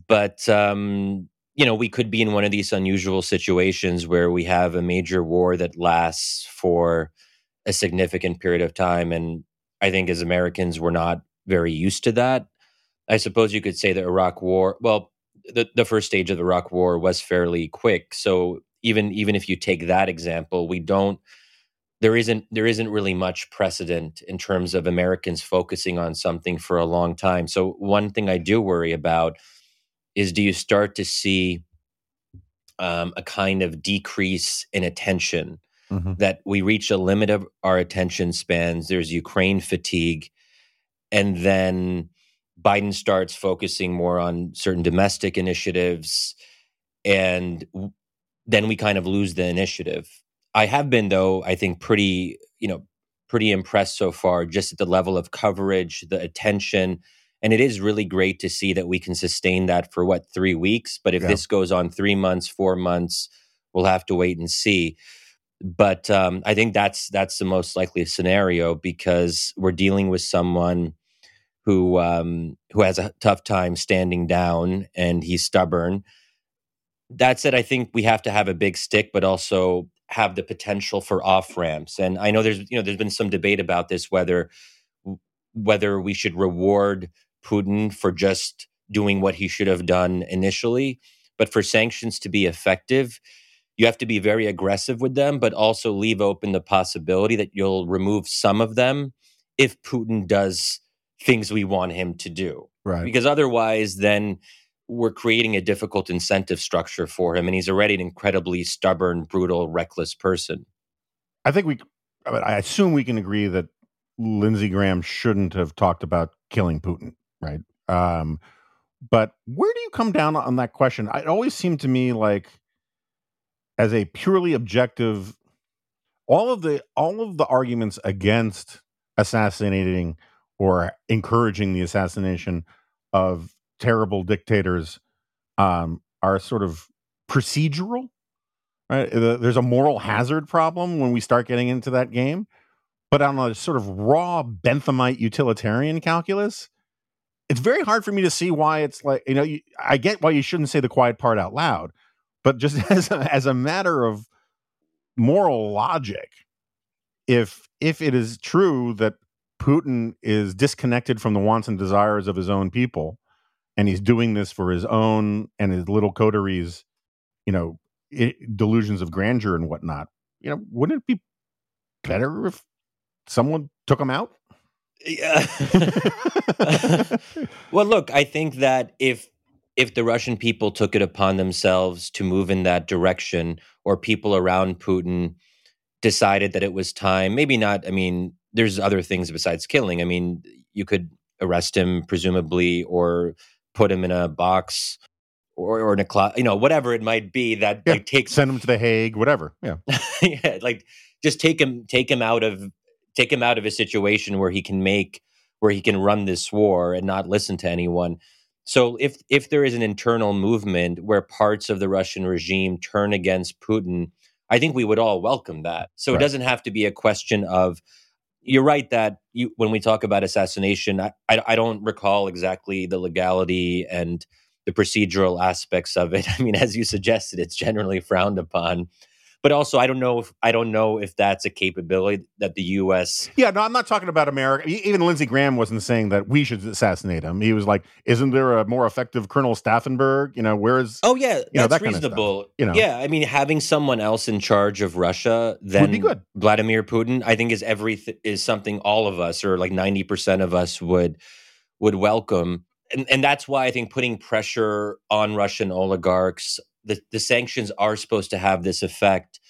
but um, you know, we could be in one of these unusual situations where we have a major war that lasts for a significant period of time, and I think as Americans, we're not very used to that. I suppose you could say the Iraq War. Well, the the first stage of the Iraq War was fairly quick, so even even if you take that example, we don't there isn't there isn't really much precedent in terms of Americans focusing on something for a long time. So one thing I do worry about is do you start to see um, a kind of decrease in attention mm-hmm. that we reach a limit of our attention spans. There's Ukraine fatigue, and then Biden starts focusing more on certain domestic initiatives, and then we kind of lose the initiative I have been though, I think pretty, you know, pretty impressed so far just at the level of coverage, the attention. And it is really great to see that we can sustain that for what, three weeks? But if yeah. this goes on three months, four months, we'll have to wait and see. But um, I think that's that's the most likely scenario because we're dealing with someone who um, who has a tough time standing down and he's stubborn. That said, I think we have to have a big stick, but also have the potential for off ramps. And I know there's you know there's been some debate about this whether whether we should reward Putin for just doing what he should have done initially, but for sanctions to be effective, you have to be very aggressive with them, but also leave open the possibility that you'll remove some of them if Putin does things we want him to do. Right. Because otherwise, then we're creating a difficult incentive structure for him, and he's already an incredibly stubborn, brutal, reckless person. I think we, I, mean, I assume we can agree that Lindsey Graham shouldn't have talked about killing Putin, right? Um, but where do you come down on that question? It always seemed to me like, as a purely objective, all of the all of the arguments against assassinating or encouraging the assassination of terrible dictators um, are sort of procedural. Right? There's a moral hazard problem when we start getting into that game, but on a sort of raw Benthamite utilitarian calculus, it's very hard for me to see why it's like you know. You, I get why you shouldn't say the quiet part out loud, but just as a, as a matter of moral logic, if if it is true that Putin is disconnected from the wants and desires of his own people and he's doing this for his own and his little coteries, you know, it, delusions of grandeur and whatnot. You know, wouldn't it be better if someone took him out? Yeah. well, look, I think that if if the Russian people took it upon themselves to move in that direction, or people around Putin decided that it was time, maybe not. I mean, there's other things besides killing. I mean, you could arrest him, presumably, or put him in a box or, or in a closet, you know, whatever it might be that Yeah, like takes Send him to the Hague, whatever. Yeah. yeah, like just take him take him out of take him out of a situation where he can make where he can run this war and not listen to anyone. So if if there is an internal movement where parts of the Russian regime turn against Putin, I think we would all welcome that. So Right. it doesn't have to be a question of you're right that you when we talk about assassination, I, I, I don't recall exactly the legality and the procedural aspects of it. I mean, as you suggested, it's generally frowned upon. But also, I don't know if I don't know if that's a capability that the U.S. Yeah, no, I'm not talking about America. Even Lindsey Graham wasn't saying that we should assassinate him. He was like, "Isn't there a more effective Colonel Stauffenberg? You know, where's Oh yeah, You know, that's that kind of reasonable. you know. Yeah, I mean, having someone else in charge of Russia than. Vladimir Putin, I think is every is something all of us or like ninety percent of us would would welcome, and and that's why I think putting pressure on Russian oligarchs, the the sanctions are supposed to have this effect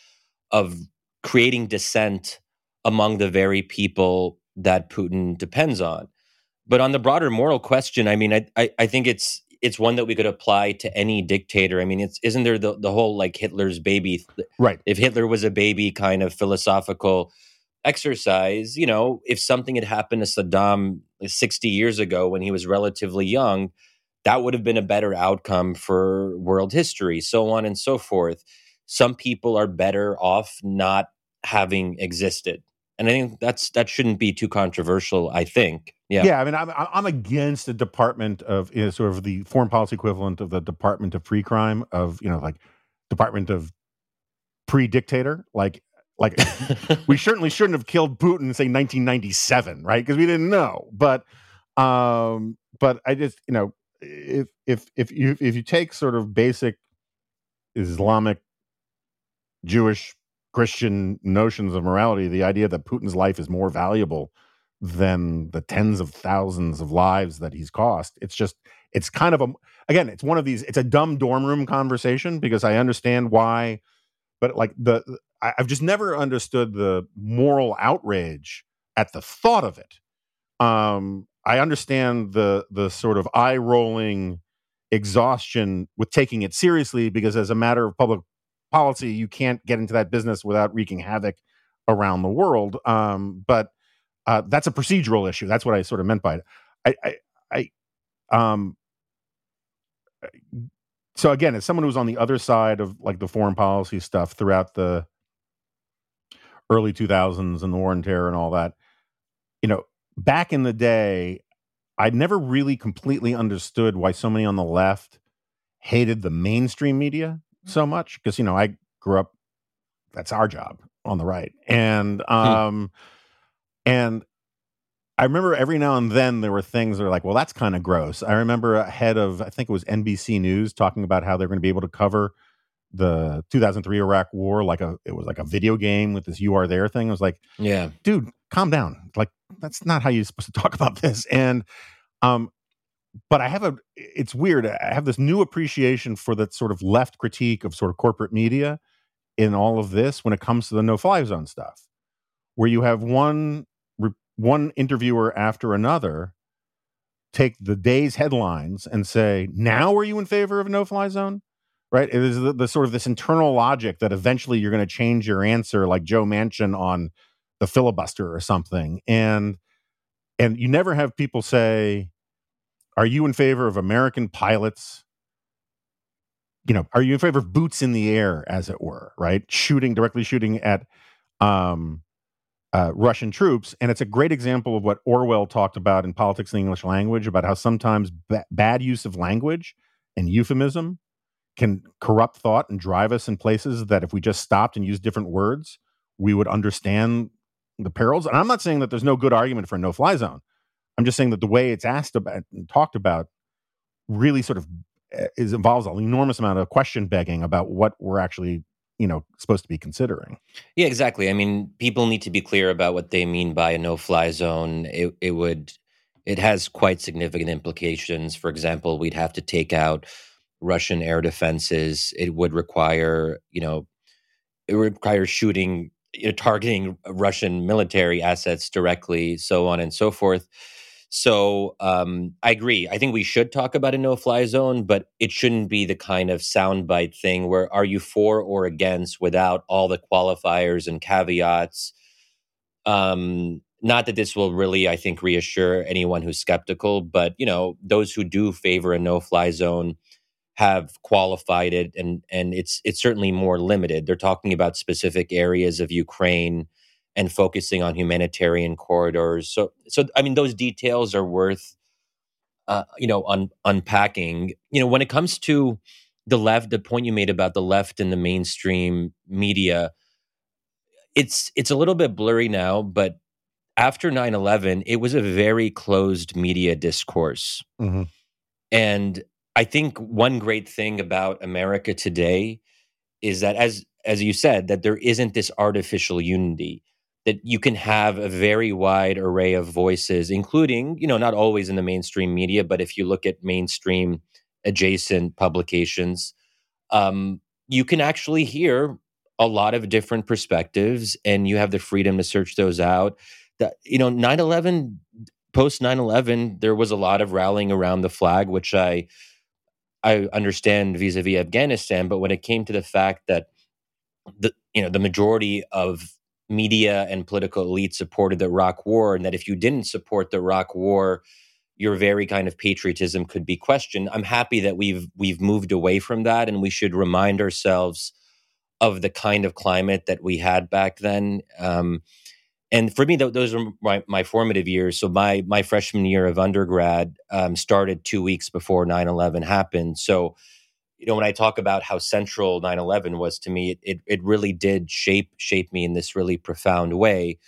of creating dissent among the very people that Putin depends on. But on the broader moral question, I mean, I, I, I think it's it's one that we could apply to any dictator. I mean, it's isn't there the, the whole like Hitler's baby? th- right? If Hitler was a baby, kind of philosophical exercise. You know, if something had happened to Saddam sixty years ago when he was relatively young, that would have been a better outcome for world history. So on and so forth. Some people are better off not having existed, and I think that's that shouldn't be too controversial. I think. Yeah. Yeah, I mean, I'm I'm against the Department of you know, sort of the foreign policy equivalent of the Department of Pre Crime of you know like Department of Pre Dictator, like like we certainly shouldn't have killed Putin in say 1997, right? Because we didn't know. But um, but I just you know if if if you if you take sort of basic Islamic, Jewish, Christian notions of morality, the idea that Putin's life is more valuable than the tens of thousands of lives that he's cost. It's just it's kind of a again, it's one of these. It's a dumb dorm room conversation because I understand why, but like the I've just never understood the moral outrage at the thought of it. Um, I understand the the sort of eye rolling exhaustion with taking it seriously because as a matter of public policy, you can't get into that business without wreaking havoc around the world. Um, but uh, that's a procedural issue. That's what I sort of meant by it. I, I, I um, so again, as someone who was on the other side of like the foreign policy stuff throughout the early 2000s and the war on terror and all that, you know, back in the day, I never really completely understood why so many on the left hated the mainstream media so much because you know I grew up that's our job on the right. And um and I remember every now and then there were things that were like, well, that's kind of gross. I remember a head of, I think it was NBC News, talking about how they're going to be able to cover the 2003 Iraq War like a, it was like a video game with this "You Are There" thing. I was like, yeah. dude, calm down. Like that's not how you're supposed to talk about this. And um, but I have a, it's weird. I have this new appreciation for that sort of left critique of sort of corporate media in all of this when it comes to the no-fly zone stuff, where you have one one interviewer after another take the day's headlines and say, "Now are you in favor of a no-fly zone?" Right? It is the, the sort of this internal logic that eventually you're going to change your answer, like Joe Manchin on the filibuster or something, and and you never have people say, "Are you in favor of American pilots?" You know, are you in favor of boots in the air, as it were, right? Shooting directly shooting at um, uh, Russian troops. And it's a great example of what Orwell talked about in Politics in the English Language about how sometimes ba- bad use of language and euphemism can corrupt thought and drive us in places that if we just stopped and used different words, we would understand the perils. And I'm not saying that there's no good argument for a no fly zone. I'm just saying that the way it's asked about and talked about really sort of uh, is involves an enormous amount of question begging about what we're actually you know supposed to be considering. Yeah, exactly. I mean, people need to be clear about what they mean by a no-fly zone. It it would it has quite significant implications. For example, we'd have to take out Russian air defenses. It would require, you know, it requires shooting, you know, targeting Russian military assets directly, so on and so forth. So um, I agree. I think we should talk about a no-fly zone, but it shouldn't be the kind of soundbite thing where are you for or against without all the qualifiers and caveats. Um, not that this will really, I think, reassure anyone who's skeptical, but you know, those who do favor a no-fly zone have qualified it, and and it's it's certainly more limited. They're talking about specific areas of Ukraine and focusing on humanitarian corridors. So so I mean, those details are worth uh, you know un, unpacking. You know, when it comes to the left, the point you made about the left and the mainstream media, it's it's a little bit blurry now, but after 9-11 it was a very closed media discourse mm-hmm. and i think one great thing about america today is that as as you said that there isn't this artificial unity that you can have a very wide array of voices including you know not always in the mainstream media but if you look at mainstream adjacent publications um, you can actually hear a lot of different perspectives and you have the freedom to search those out. That you know 9-11 post 9-11 there was a lot of rallying around the flag which i i understand vis-a-vis afghanistan but when it came to the fact that the you know the majority of media and political elites supported the iraq war and that if you didn't support the iraq war your very kind of patriotism could be questioned i'm happy that we've we've moved away from that and we should remind ourselves of the kind of climate that we had back then. Um, and for me, th- those are my, my formative years. So my my freshman year of undergrad um, started two weeks before 9-11 happened. So, you know, when I talk about how central 9-11 was to me, it, it, really did shape shape me in this really profound way.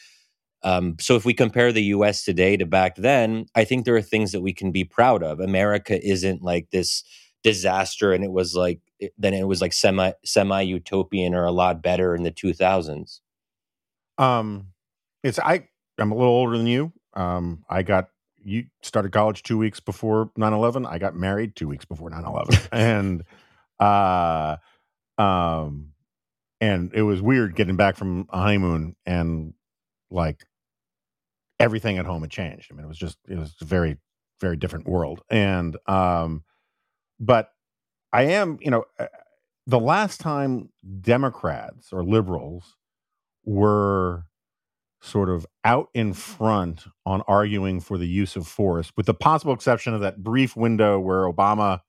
Um, so if we compare the U.S. today to back then, I think there are things that we can be proud of. America isn't like this disaster, and it was like then it was like semi semi utopian or a lot better in the 2000s. Um it's I. I'm a little older than you. Um, I got you started college two weeks before 9-11 i got married two weeks before 9-11 and uh um and it was weird getting back from a honeymoon and like everything at home had changed i mean it was just it was a very very different world and um but i am you know uh, the last time democrats or liberals were sort of out in front on arguing for the use of force, with the possible exception of that brief window where Obama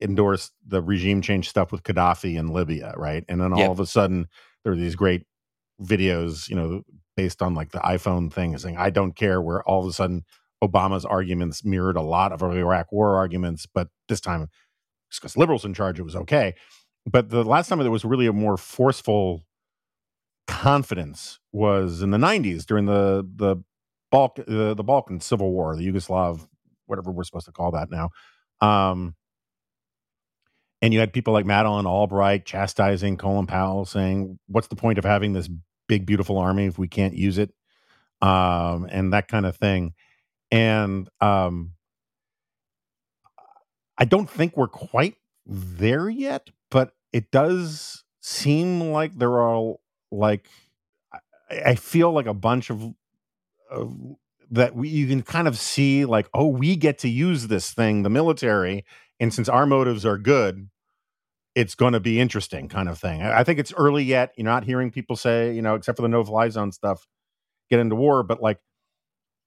endorsed the regime change stuff with Gaddafi in Libya, right? And then all yep. of a sudden there are these great videos, you know, based on like the iPhone thing, saying "I don't care," where all of a sudden Obama's arguments mirrored a lot of Iraq War arguments, but this time, because liberals in charge, it was okay. But the last time there was really a more forceful confidence was in the 90s during the the Balk the, the Balkan Civil War, the Yugoslav, whatever we're supposed to call that now. Um, and you had people like Madeleine Albright chastising Colin Powell, saying, "What's the point of having this big, beautiful army if we can't use it?" Um, and that kind of thing. And um, I don't think we're quite there yet, but it does seem like there are like I, feel like a bunch of, of that we you can kind of see like oh we get to use this thing the military and since our motives are good it's going to be interesting kind of thing. I, I, think it's early yet. You're not hearing people say you know except for the no fly zone stuff get into war but like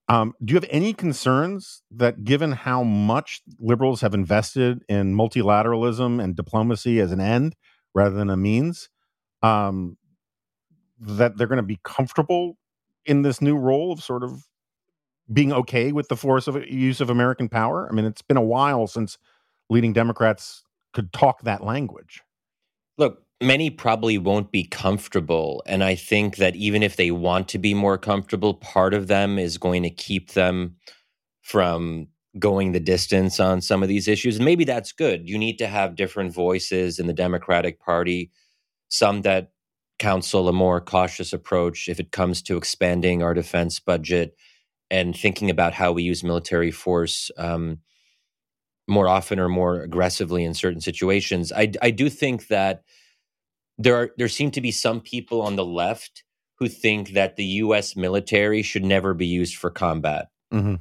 um, do you have any concerns that given how much liberals have invested in multilateralism and diplomacy as an end rather than a means um, that they're going to be comfortable in this new role of sort of being okay with the force of use of American power? I mean, it's been a while since leading Democrats could talk that language. Look, many probably won't be comfortable. And I think that even if they want to be more comfortable, part of them is going to keep them from going the distance on some of these issues. And maybe that's good. You need to have different voices in the Democratic Party some that counsel a more cautious approach if it comes to expanding our defense budget and thinking about how we use military force um, more often or more aggressively in certain situations. I, I do think that there are there seem to be some people on the left who think that the U.S. military should never be used for combat. Mm-hmm.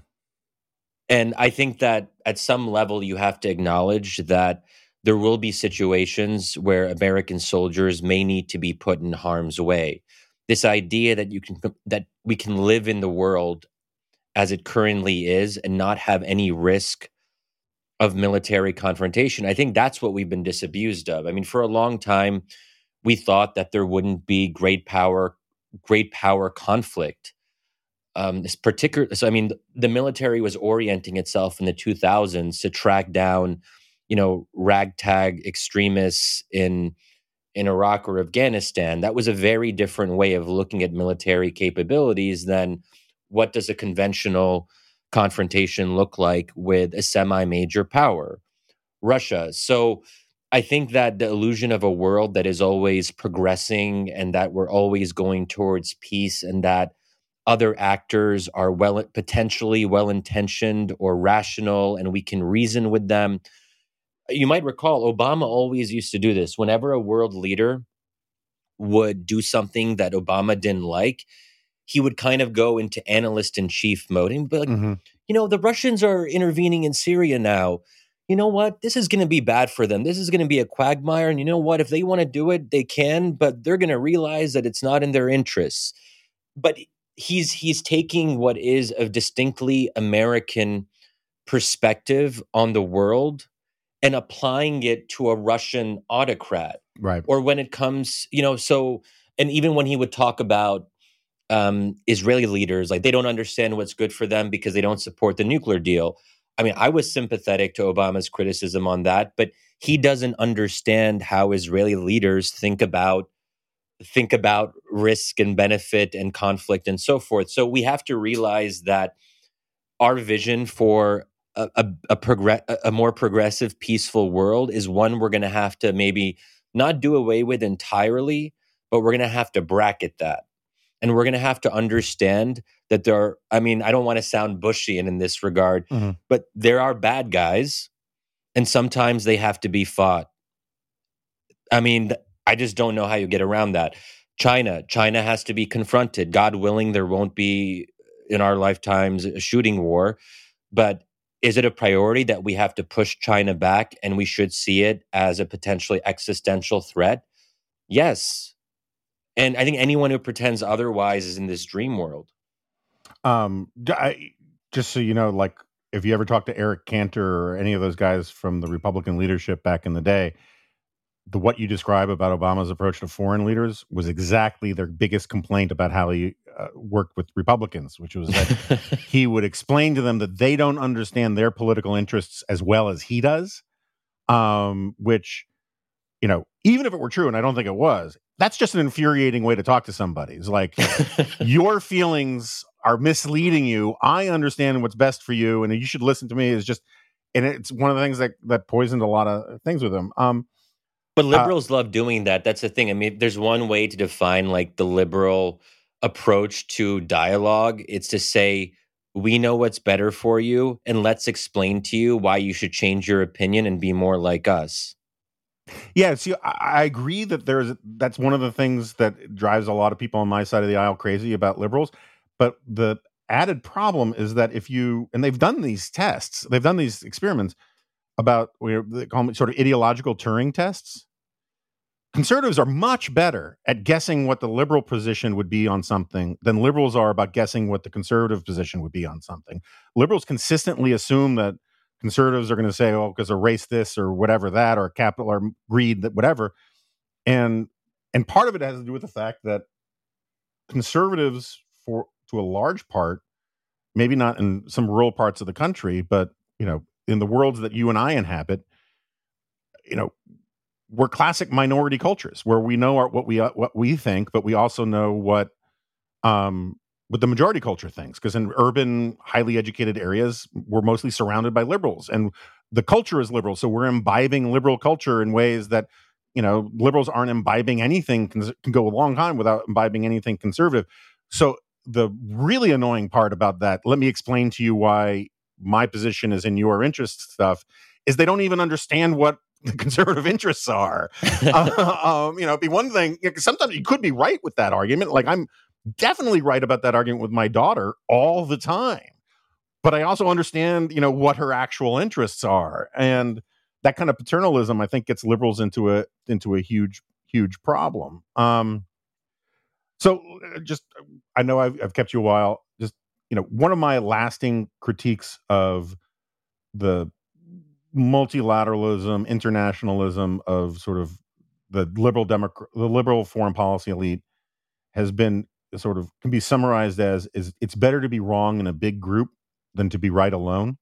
And I think that at some level, you have to acknowledge that there will be situations where American soldiers may need to be put in harm's way. This idea that you can that we can live in the world as it currently is and not have any risk of military confrontation. I think that's what we've been disabused of. I mean, for a long time, we thought that there wouldn't be great power, great power conflict. Um, this particular, so I mean, the military was orienting itself in the 2000s to track down, you know, ragtag extremists in in Iraq or Afghanistan. That was a very different way of looking at military capabilities than what does a conventional confrontation look like with a semi major power, Russia. So I think that the illusion of a world that is always progressing and that we're always going towards peace and that other actors are well potentially well intentioned or rational and we can reason with them. You might recall Obama always used to do this. Whenever a world leader would do something that Obama didn't like, he would kind of go into analyst in chief mode and be like, mm-hmm. you know, the Russians are intervening in Syria now. You know what? This is going to be bad for them. This is going to be a quagmire. And you know what? If they want to do it, they can, but they're going to realize that it's not in their interests. But he's he's taking what is a distinctly American perspective on the world and applying it to a Russian autocrat. Right. Or when it comes, you know, so and even when he would talk about um, Israeli leaders, like they don't understand what's good for them because they don't support the nuclear deal. I mean, I was sympathetic to Obama's criticism on that, but he doesn't understand how Israeli leaders think about think about risk and benefit and conflict and so forth. So we have to realize that our vision for a, a, a, progress, a more progressive, peaceful world is one we're going to have to maybe not do away with entirely, but we're going to have to bracket that. And we're going to have to understand that there are i mean i don't want to sound bushy in this regard mm-hmm. but there are bad guys and sometimes they have to be fought. I mean i just don't know how you get around that. China china has to be confronted. God willing there won't be in our lifetimes a shooting war but is it a priority that we have to push china back and we should see it as a potentially existential threat yes and I think anyone who pretends otherwise is in this dream world. Um, I, just so you know, like if you ever talk to Eric Cantor or any of those guys from the Republican leadership back in the day, the what you describe about Obama's approach to foreign leaders was exactly their biggest complaint about how he uh, worked with Republicans, which was that he would explain to them that they don't understand their political interests as well as he does. Um, which, you know, even if it were true, and I don't think it was, that's just an infuriating way to talk to somebody. It's like your feelings are misleading you. I understand what's best for you, and you should listen to me. Is just, and it's one of the things that that poisoned a lot of things with him. Um, but uh liberals uh, love doing that. That's the thing. I mean, there's one way to define like the liberal approach to dialogue. It's to say we know what's better for you, and let's explain to you why you should change your opinion and be more like us. Yeah, see, I, agree that there's that's one of the things that drives a lot of people on my side of the aisle crazy about liberals. But the added problem is that if you and they've done these tests, they've done these experiments about they call them sort of ideological Turing tests. Conservatives are much better at guessing what the liberal position would be on something than liberals are about guessing what the conservative position would be on something. Liberals consistently assume that conservatives are going to say, oh, because of race this or whatever that or capital or greed that whatever. And and part of it has to do with the fact that conservatives, for to a large part, maybe not in some rural parts of the country, but you know, in the worlds that you and I inhabit, you know, we're classic minority cultures where we know our, what we uh, what we think, but we also know what um, with the majority culture thinks. because in urban highly educated areas we're mostly surrounded by liberals and the culture is liberal so we're imbibing liberal culture in ways that you know liberals aren't imbibing anything can, can go a long time without imbibing anything conservative. So the really annoying part about that, let me explain to you why my position is in your interest stuff, is they don't even understand what the conservative interests are. uh, um, you know, it'd be one thing. Sometimes you could be right with that argument. Like I'm definitely right about that argument with my daughter all the time. But I also understand, you know, what her actual interests are, and that kind of paternalism, I think, gets liberals into a into a huge huge problem. Um, so, uh, just I know I've, I've kept you a while. Just you know, one of my lasting critiques of the multilateralism, internationalism of sort of the liberal democrat, the liberal foreign policy elite has been sort of can be summarized as is it's better to be wrong in a big group than to be right alone.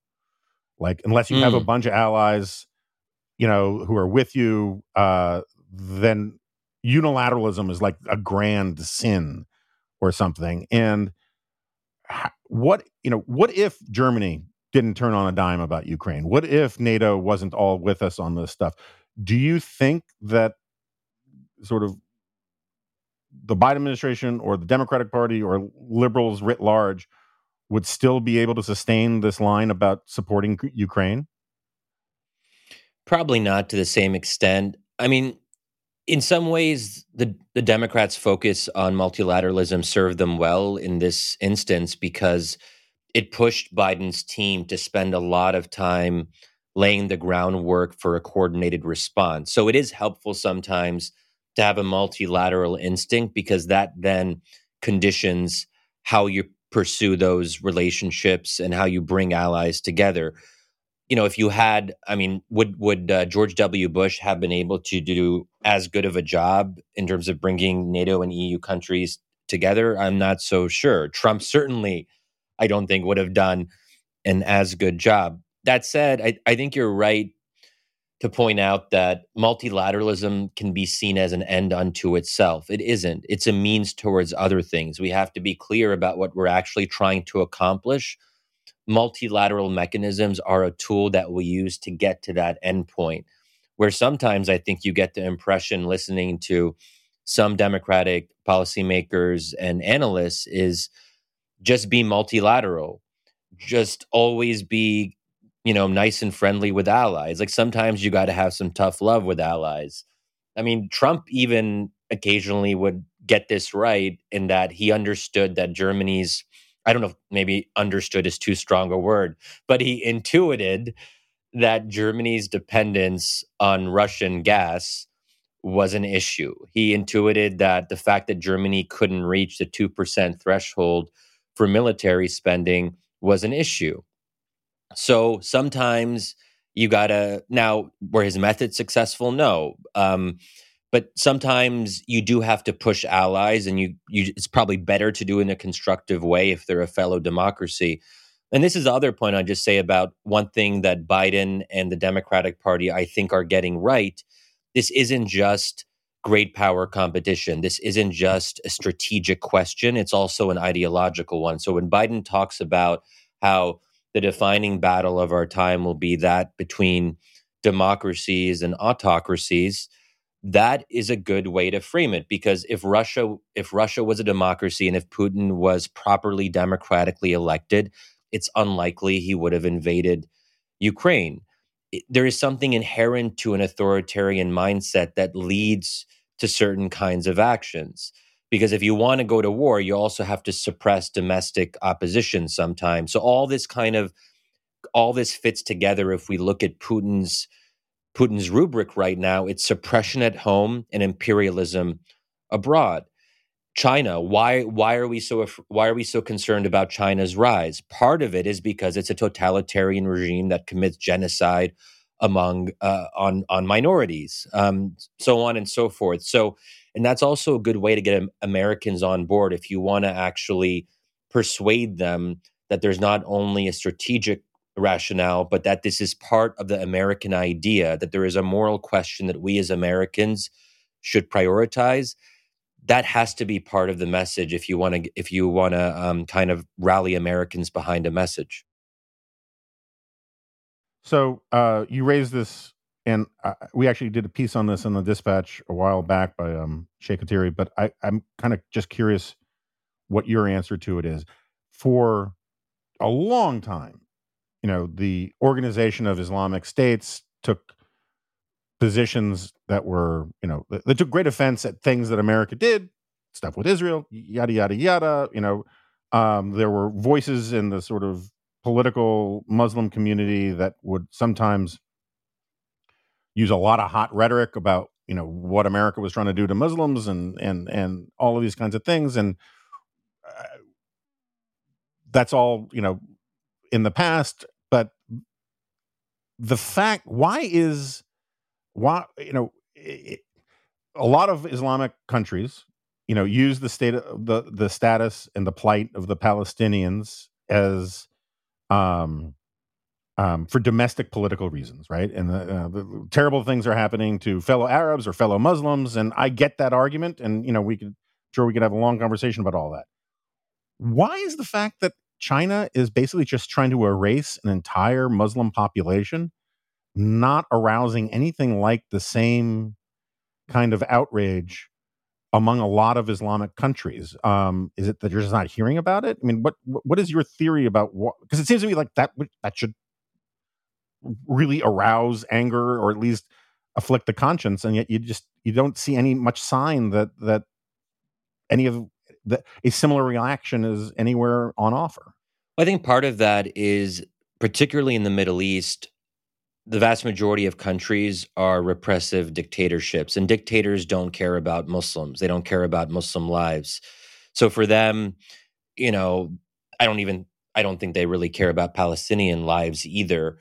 Like unless you mm. have a hmm. bunch of allies, you know, who are with you, uh, then unilateralism is like a grand sin or something. And what you know, what if Germany didn't turn on a dime about Ukraine? What if NATO wasn't all with us on this stuff? Do you think that sort of the Biden administration or the Democratic Party or liberals writ large would still be able to sustain this line about supporting Ukraine? Probably not to the same extent. I mean, in some ways, the, the Democrats' focus on multilateralism served them well in this instance because it pushed Biden's team to spend a lot of time laying the groundwork for a coordinated response. So it is helpful sometimes to have a multilateral instinct because that then conditions how you pursue those relationships and how you bring allies together. You know, if you had, I mean, would would uh, George W. Bush have been able to do as good of a job in terms of bringing NATO and EU countries together? I'm not so sure. Trump certainly, I don't think, would have done an as good job. That said, I, I think you're right to point out that multilateralism can be seen as an end unto itself. It isn't, it's a means towards other things. We have to be clear about what we're actually trying to accomplish. Multilateral mechanisms are a tool that we use to get to that endpoint. Where sometimes I think you get the impression listening to some Democratic policymakers and analysts is just be multilateral, just always be you know, nice and friendly with allies. Like sometimes you got to have some tough love with allies. I mean, Trump even occasionally would get this right in that he understood that Germany's, I don't know, maybe understood is too strong a word, but he intuited that Germany's dependence on Russian gas was an issue. He intuited that the fact that Germany couldn't reach the 2% threshold for military spending was an issue. So sometimes you gotta now were his methods successful? No. Um, but sometimes you do have to push allies and you, you it's probably better to do in a constructive way if they're a fellow democracy. And this is the other point I'd just say about one thing that Biden and the Democratic Party I think are getting right. This isn't just great power competition. This isn't just a strategic question, it's also an ideological one. So when Biden talks about how the defining battle of our time will be that between democracies and autocracies that is a good way to frame it because if russia if russia was a democracy and if putin was properly democratically elected it's unlikely he would have invaded ukraine there is something inherent to an authoritarian mindset that leads to certain kinds of actions. Because if you want to go to war you also have to suppress domestic opposition sometimes. So all this kind of all this fits together if we look at putin's putin's rubric right now. It's suppression at home and imperialism abroad china. Why why are we so why are we so concerned about china's rise? Part of it is because it's a totalitarian regime that commits genocide among uh, on on minorities um, so on and so forth. So and that's also a good way to get Americans on board if you want to actually persuade them that there's not only a strategic rationale, but that this is part of the American idea, that there is a moral question that we as Americans should prioritize. That has to be part of the message if you want to if you want to um, kind of rally Americans behind a message. So uh, you raised this and uh, we actually did a piece on this in the Dispatch a while back by um, Shay Khatiri, but I, I'm kind of just curious what your answer to it is. For a long time, you know, the Organization of Islamic States took positions that were, you know, that took great offense at things that America did, stuff with Israel, yada yada yada. You know, um, there were voices in the sort of political Muslim community that would sometimes use a lot of hot rhetoric about you know what America was trying to do to Muslims and and and all of these kinds of things and uh, that's all you know in the past but the fact why is why you know it, a lot of Islamic countries you know use the state of the the status and the plight of the Palestinians as um um, for domestic political reasons, right? And the, uh, the, terrible things are happening to fellow Arabs or fellow Muslims, and I get that argument, and you know we could sure we could have a long conversation about all that. Why is the fact that China is basically just trying to erase an entire Muslim population not arousing anything like the same kind of outrage among a lot of Islamic countries. Um, is it that you're just not hearing about it? I mean, what what is your theory about what? Because it seems to me like that that should really arouse anger or at least afflict the conscience and yet you just you don't see any much sign that that any of that a similar reaction is anywhere on offer i think part of that is particularly in the middle east the vast majority of countries are repressive dictatorships and dictators don't care about muslims they don't care about muslim lives so for them you know i don't even i don't think they really care about palestinian lives either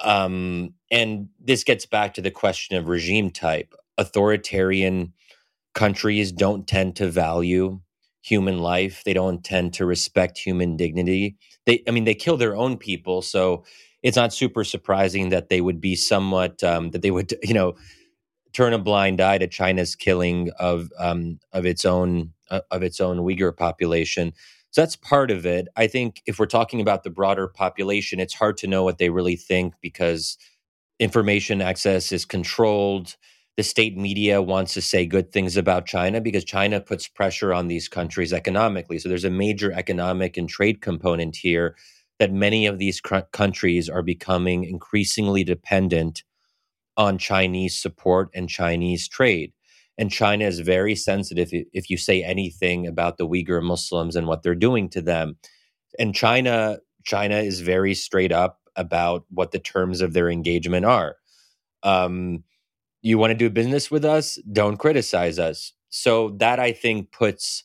um, and this gets back to the question of regime type. Authoritarian countries don't tend to value human life. They don't tend to respect human dignity. They, I mean, they kill their own people, so it's not super surprising that they would be somewhat um, that they would, you know, turn a blind eye to China's killing of um, of its own uh, of its own Uyghur population. So that's part of it. I think if we're talking about the broader population, it's hard to know what they really think because information access is controlled. The state media wants to say good things about China because China puts pressure on these countries economically. So there's a major economic and trade component here that many of these cr- countries are becoming increasingly dependent on Chinese support and Chinese trade. And China is very sensitive if you say anything about the Uyghur Muslims and what they're doing to them. And China, China is very straight up about what the terms of their engagement are. Um, you want to do business with us? Don't criticize us. So that I think puts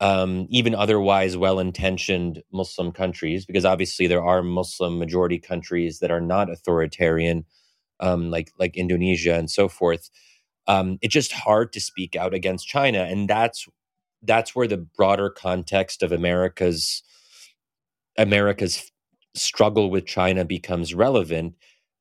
um, even otherwise well-intentioned Muslim countries, because obviously there are Muslim majority countries that are not authoritarian, um, like like Indonesia and so forth um, it's just hard to speak out against China, and that's that's where the broader context of America's America's struggle with China becomes relevant.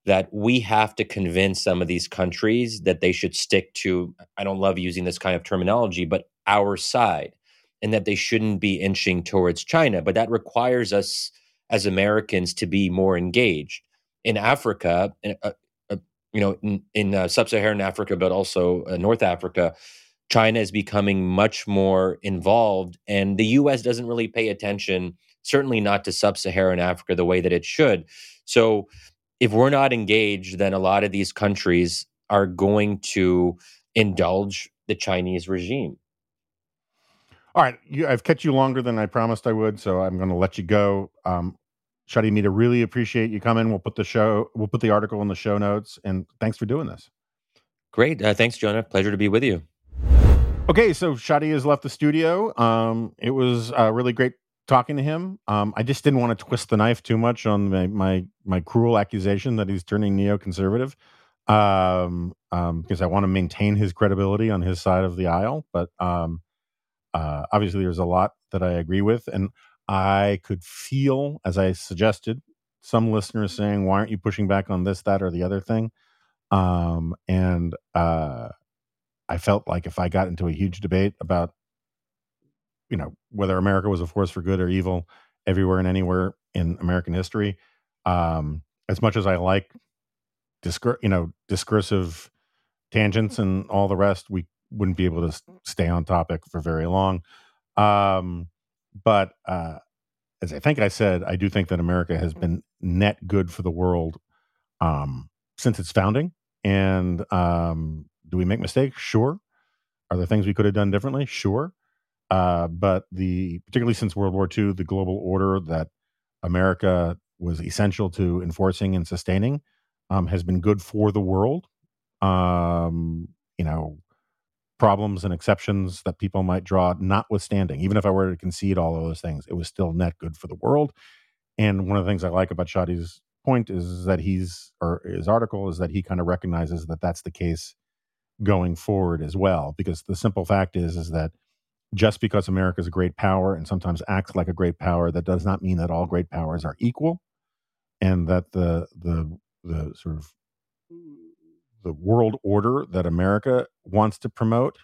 That we have to convince some of these countries that they should stick to. I don't love using this kind of terminology, but our side, and that they shouldn't be inching towards China. But that requires us as Americans to be more engaged in Africa. Uh, you know, in, in uh, sub-Saharan Africa, but also uh, North Africa, China is becoming much more involved, and the U.S. doesn't really pay attention. Certainly not to sub-Saharan Africa the way that it should. So, if we're not engaged, then a lot of these countries are going to indulge the Chinese regime. All right, you, I've kept you longer than I promised I would, so I'm going to let you go. Um, Shadi Hamid, really appreciate you coming. We'll put the show, we'll put the article in the show notes, and thanks for doing this. Great, uh, thanks, Jonah. Pleasure to be with you. Okay, so Shadi has left the studio. Um, it was uh, really great talking to him. Um, I just didn't want to twist the knife too much on my my, my cruel accusation that he's turning neoconservative, um, um, because I want to maintain his credibility on his side of the aisle. But um, uh, obviously, there's a lot that I agree with, and I could feel, as I suggested, some listeners saying, "Why aren't you pushing back on this, that, or the other thing?" Um, and uh, I felt like if I got into a huge debate about, you know, whether America was a force for good or evil everywhere and anywhere in American history, um, as much as I like discur- you know discursive tangents and all the rest, we wouldn't be able to stay on topic for very long. Um, but uh, as I think I said, I do think that America has been net good for the world um, since its founding. And um, do we make mistakes? Sure. Are there things we could have done differently? Sure. Uh, but the particularly since World War II, the global order that America was essential to enforcing and sustaining um, has been good for the world. Um, you know, problems and exceptions that people might draw, notwithstanding, even if I were to concede all of those things, it was still net good for the world. And one of the things I like about Shadi's point is that he's, or his article is that he kind of recognizes that that's the case going forward as well. Because the simple fact is, is that just because America is a great power and sometimes acts like a great power, that does not mean that all great powers are equal, and that the the the sort of the world order that America wants to promote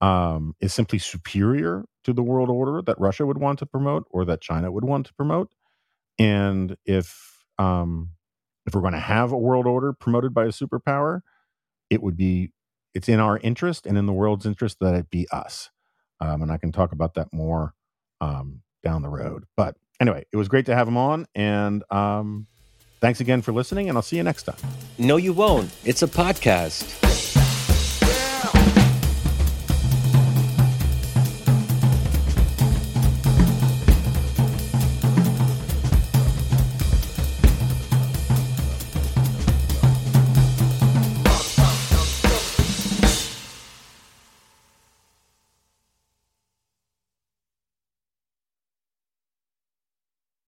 um, is simply superior to the world order that Russia would want to promote or that China would want to promote. And if um, if we're going to have a world order promoted by a superpower, it would be it's in our interest and in the world's interest that it be us. Um, and I can talk about that more um, down the road. But anyway, it was great to have him on, and um, Thanks again for listening, and I'll see you next time. No, you won't. It's a podcast.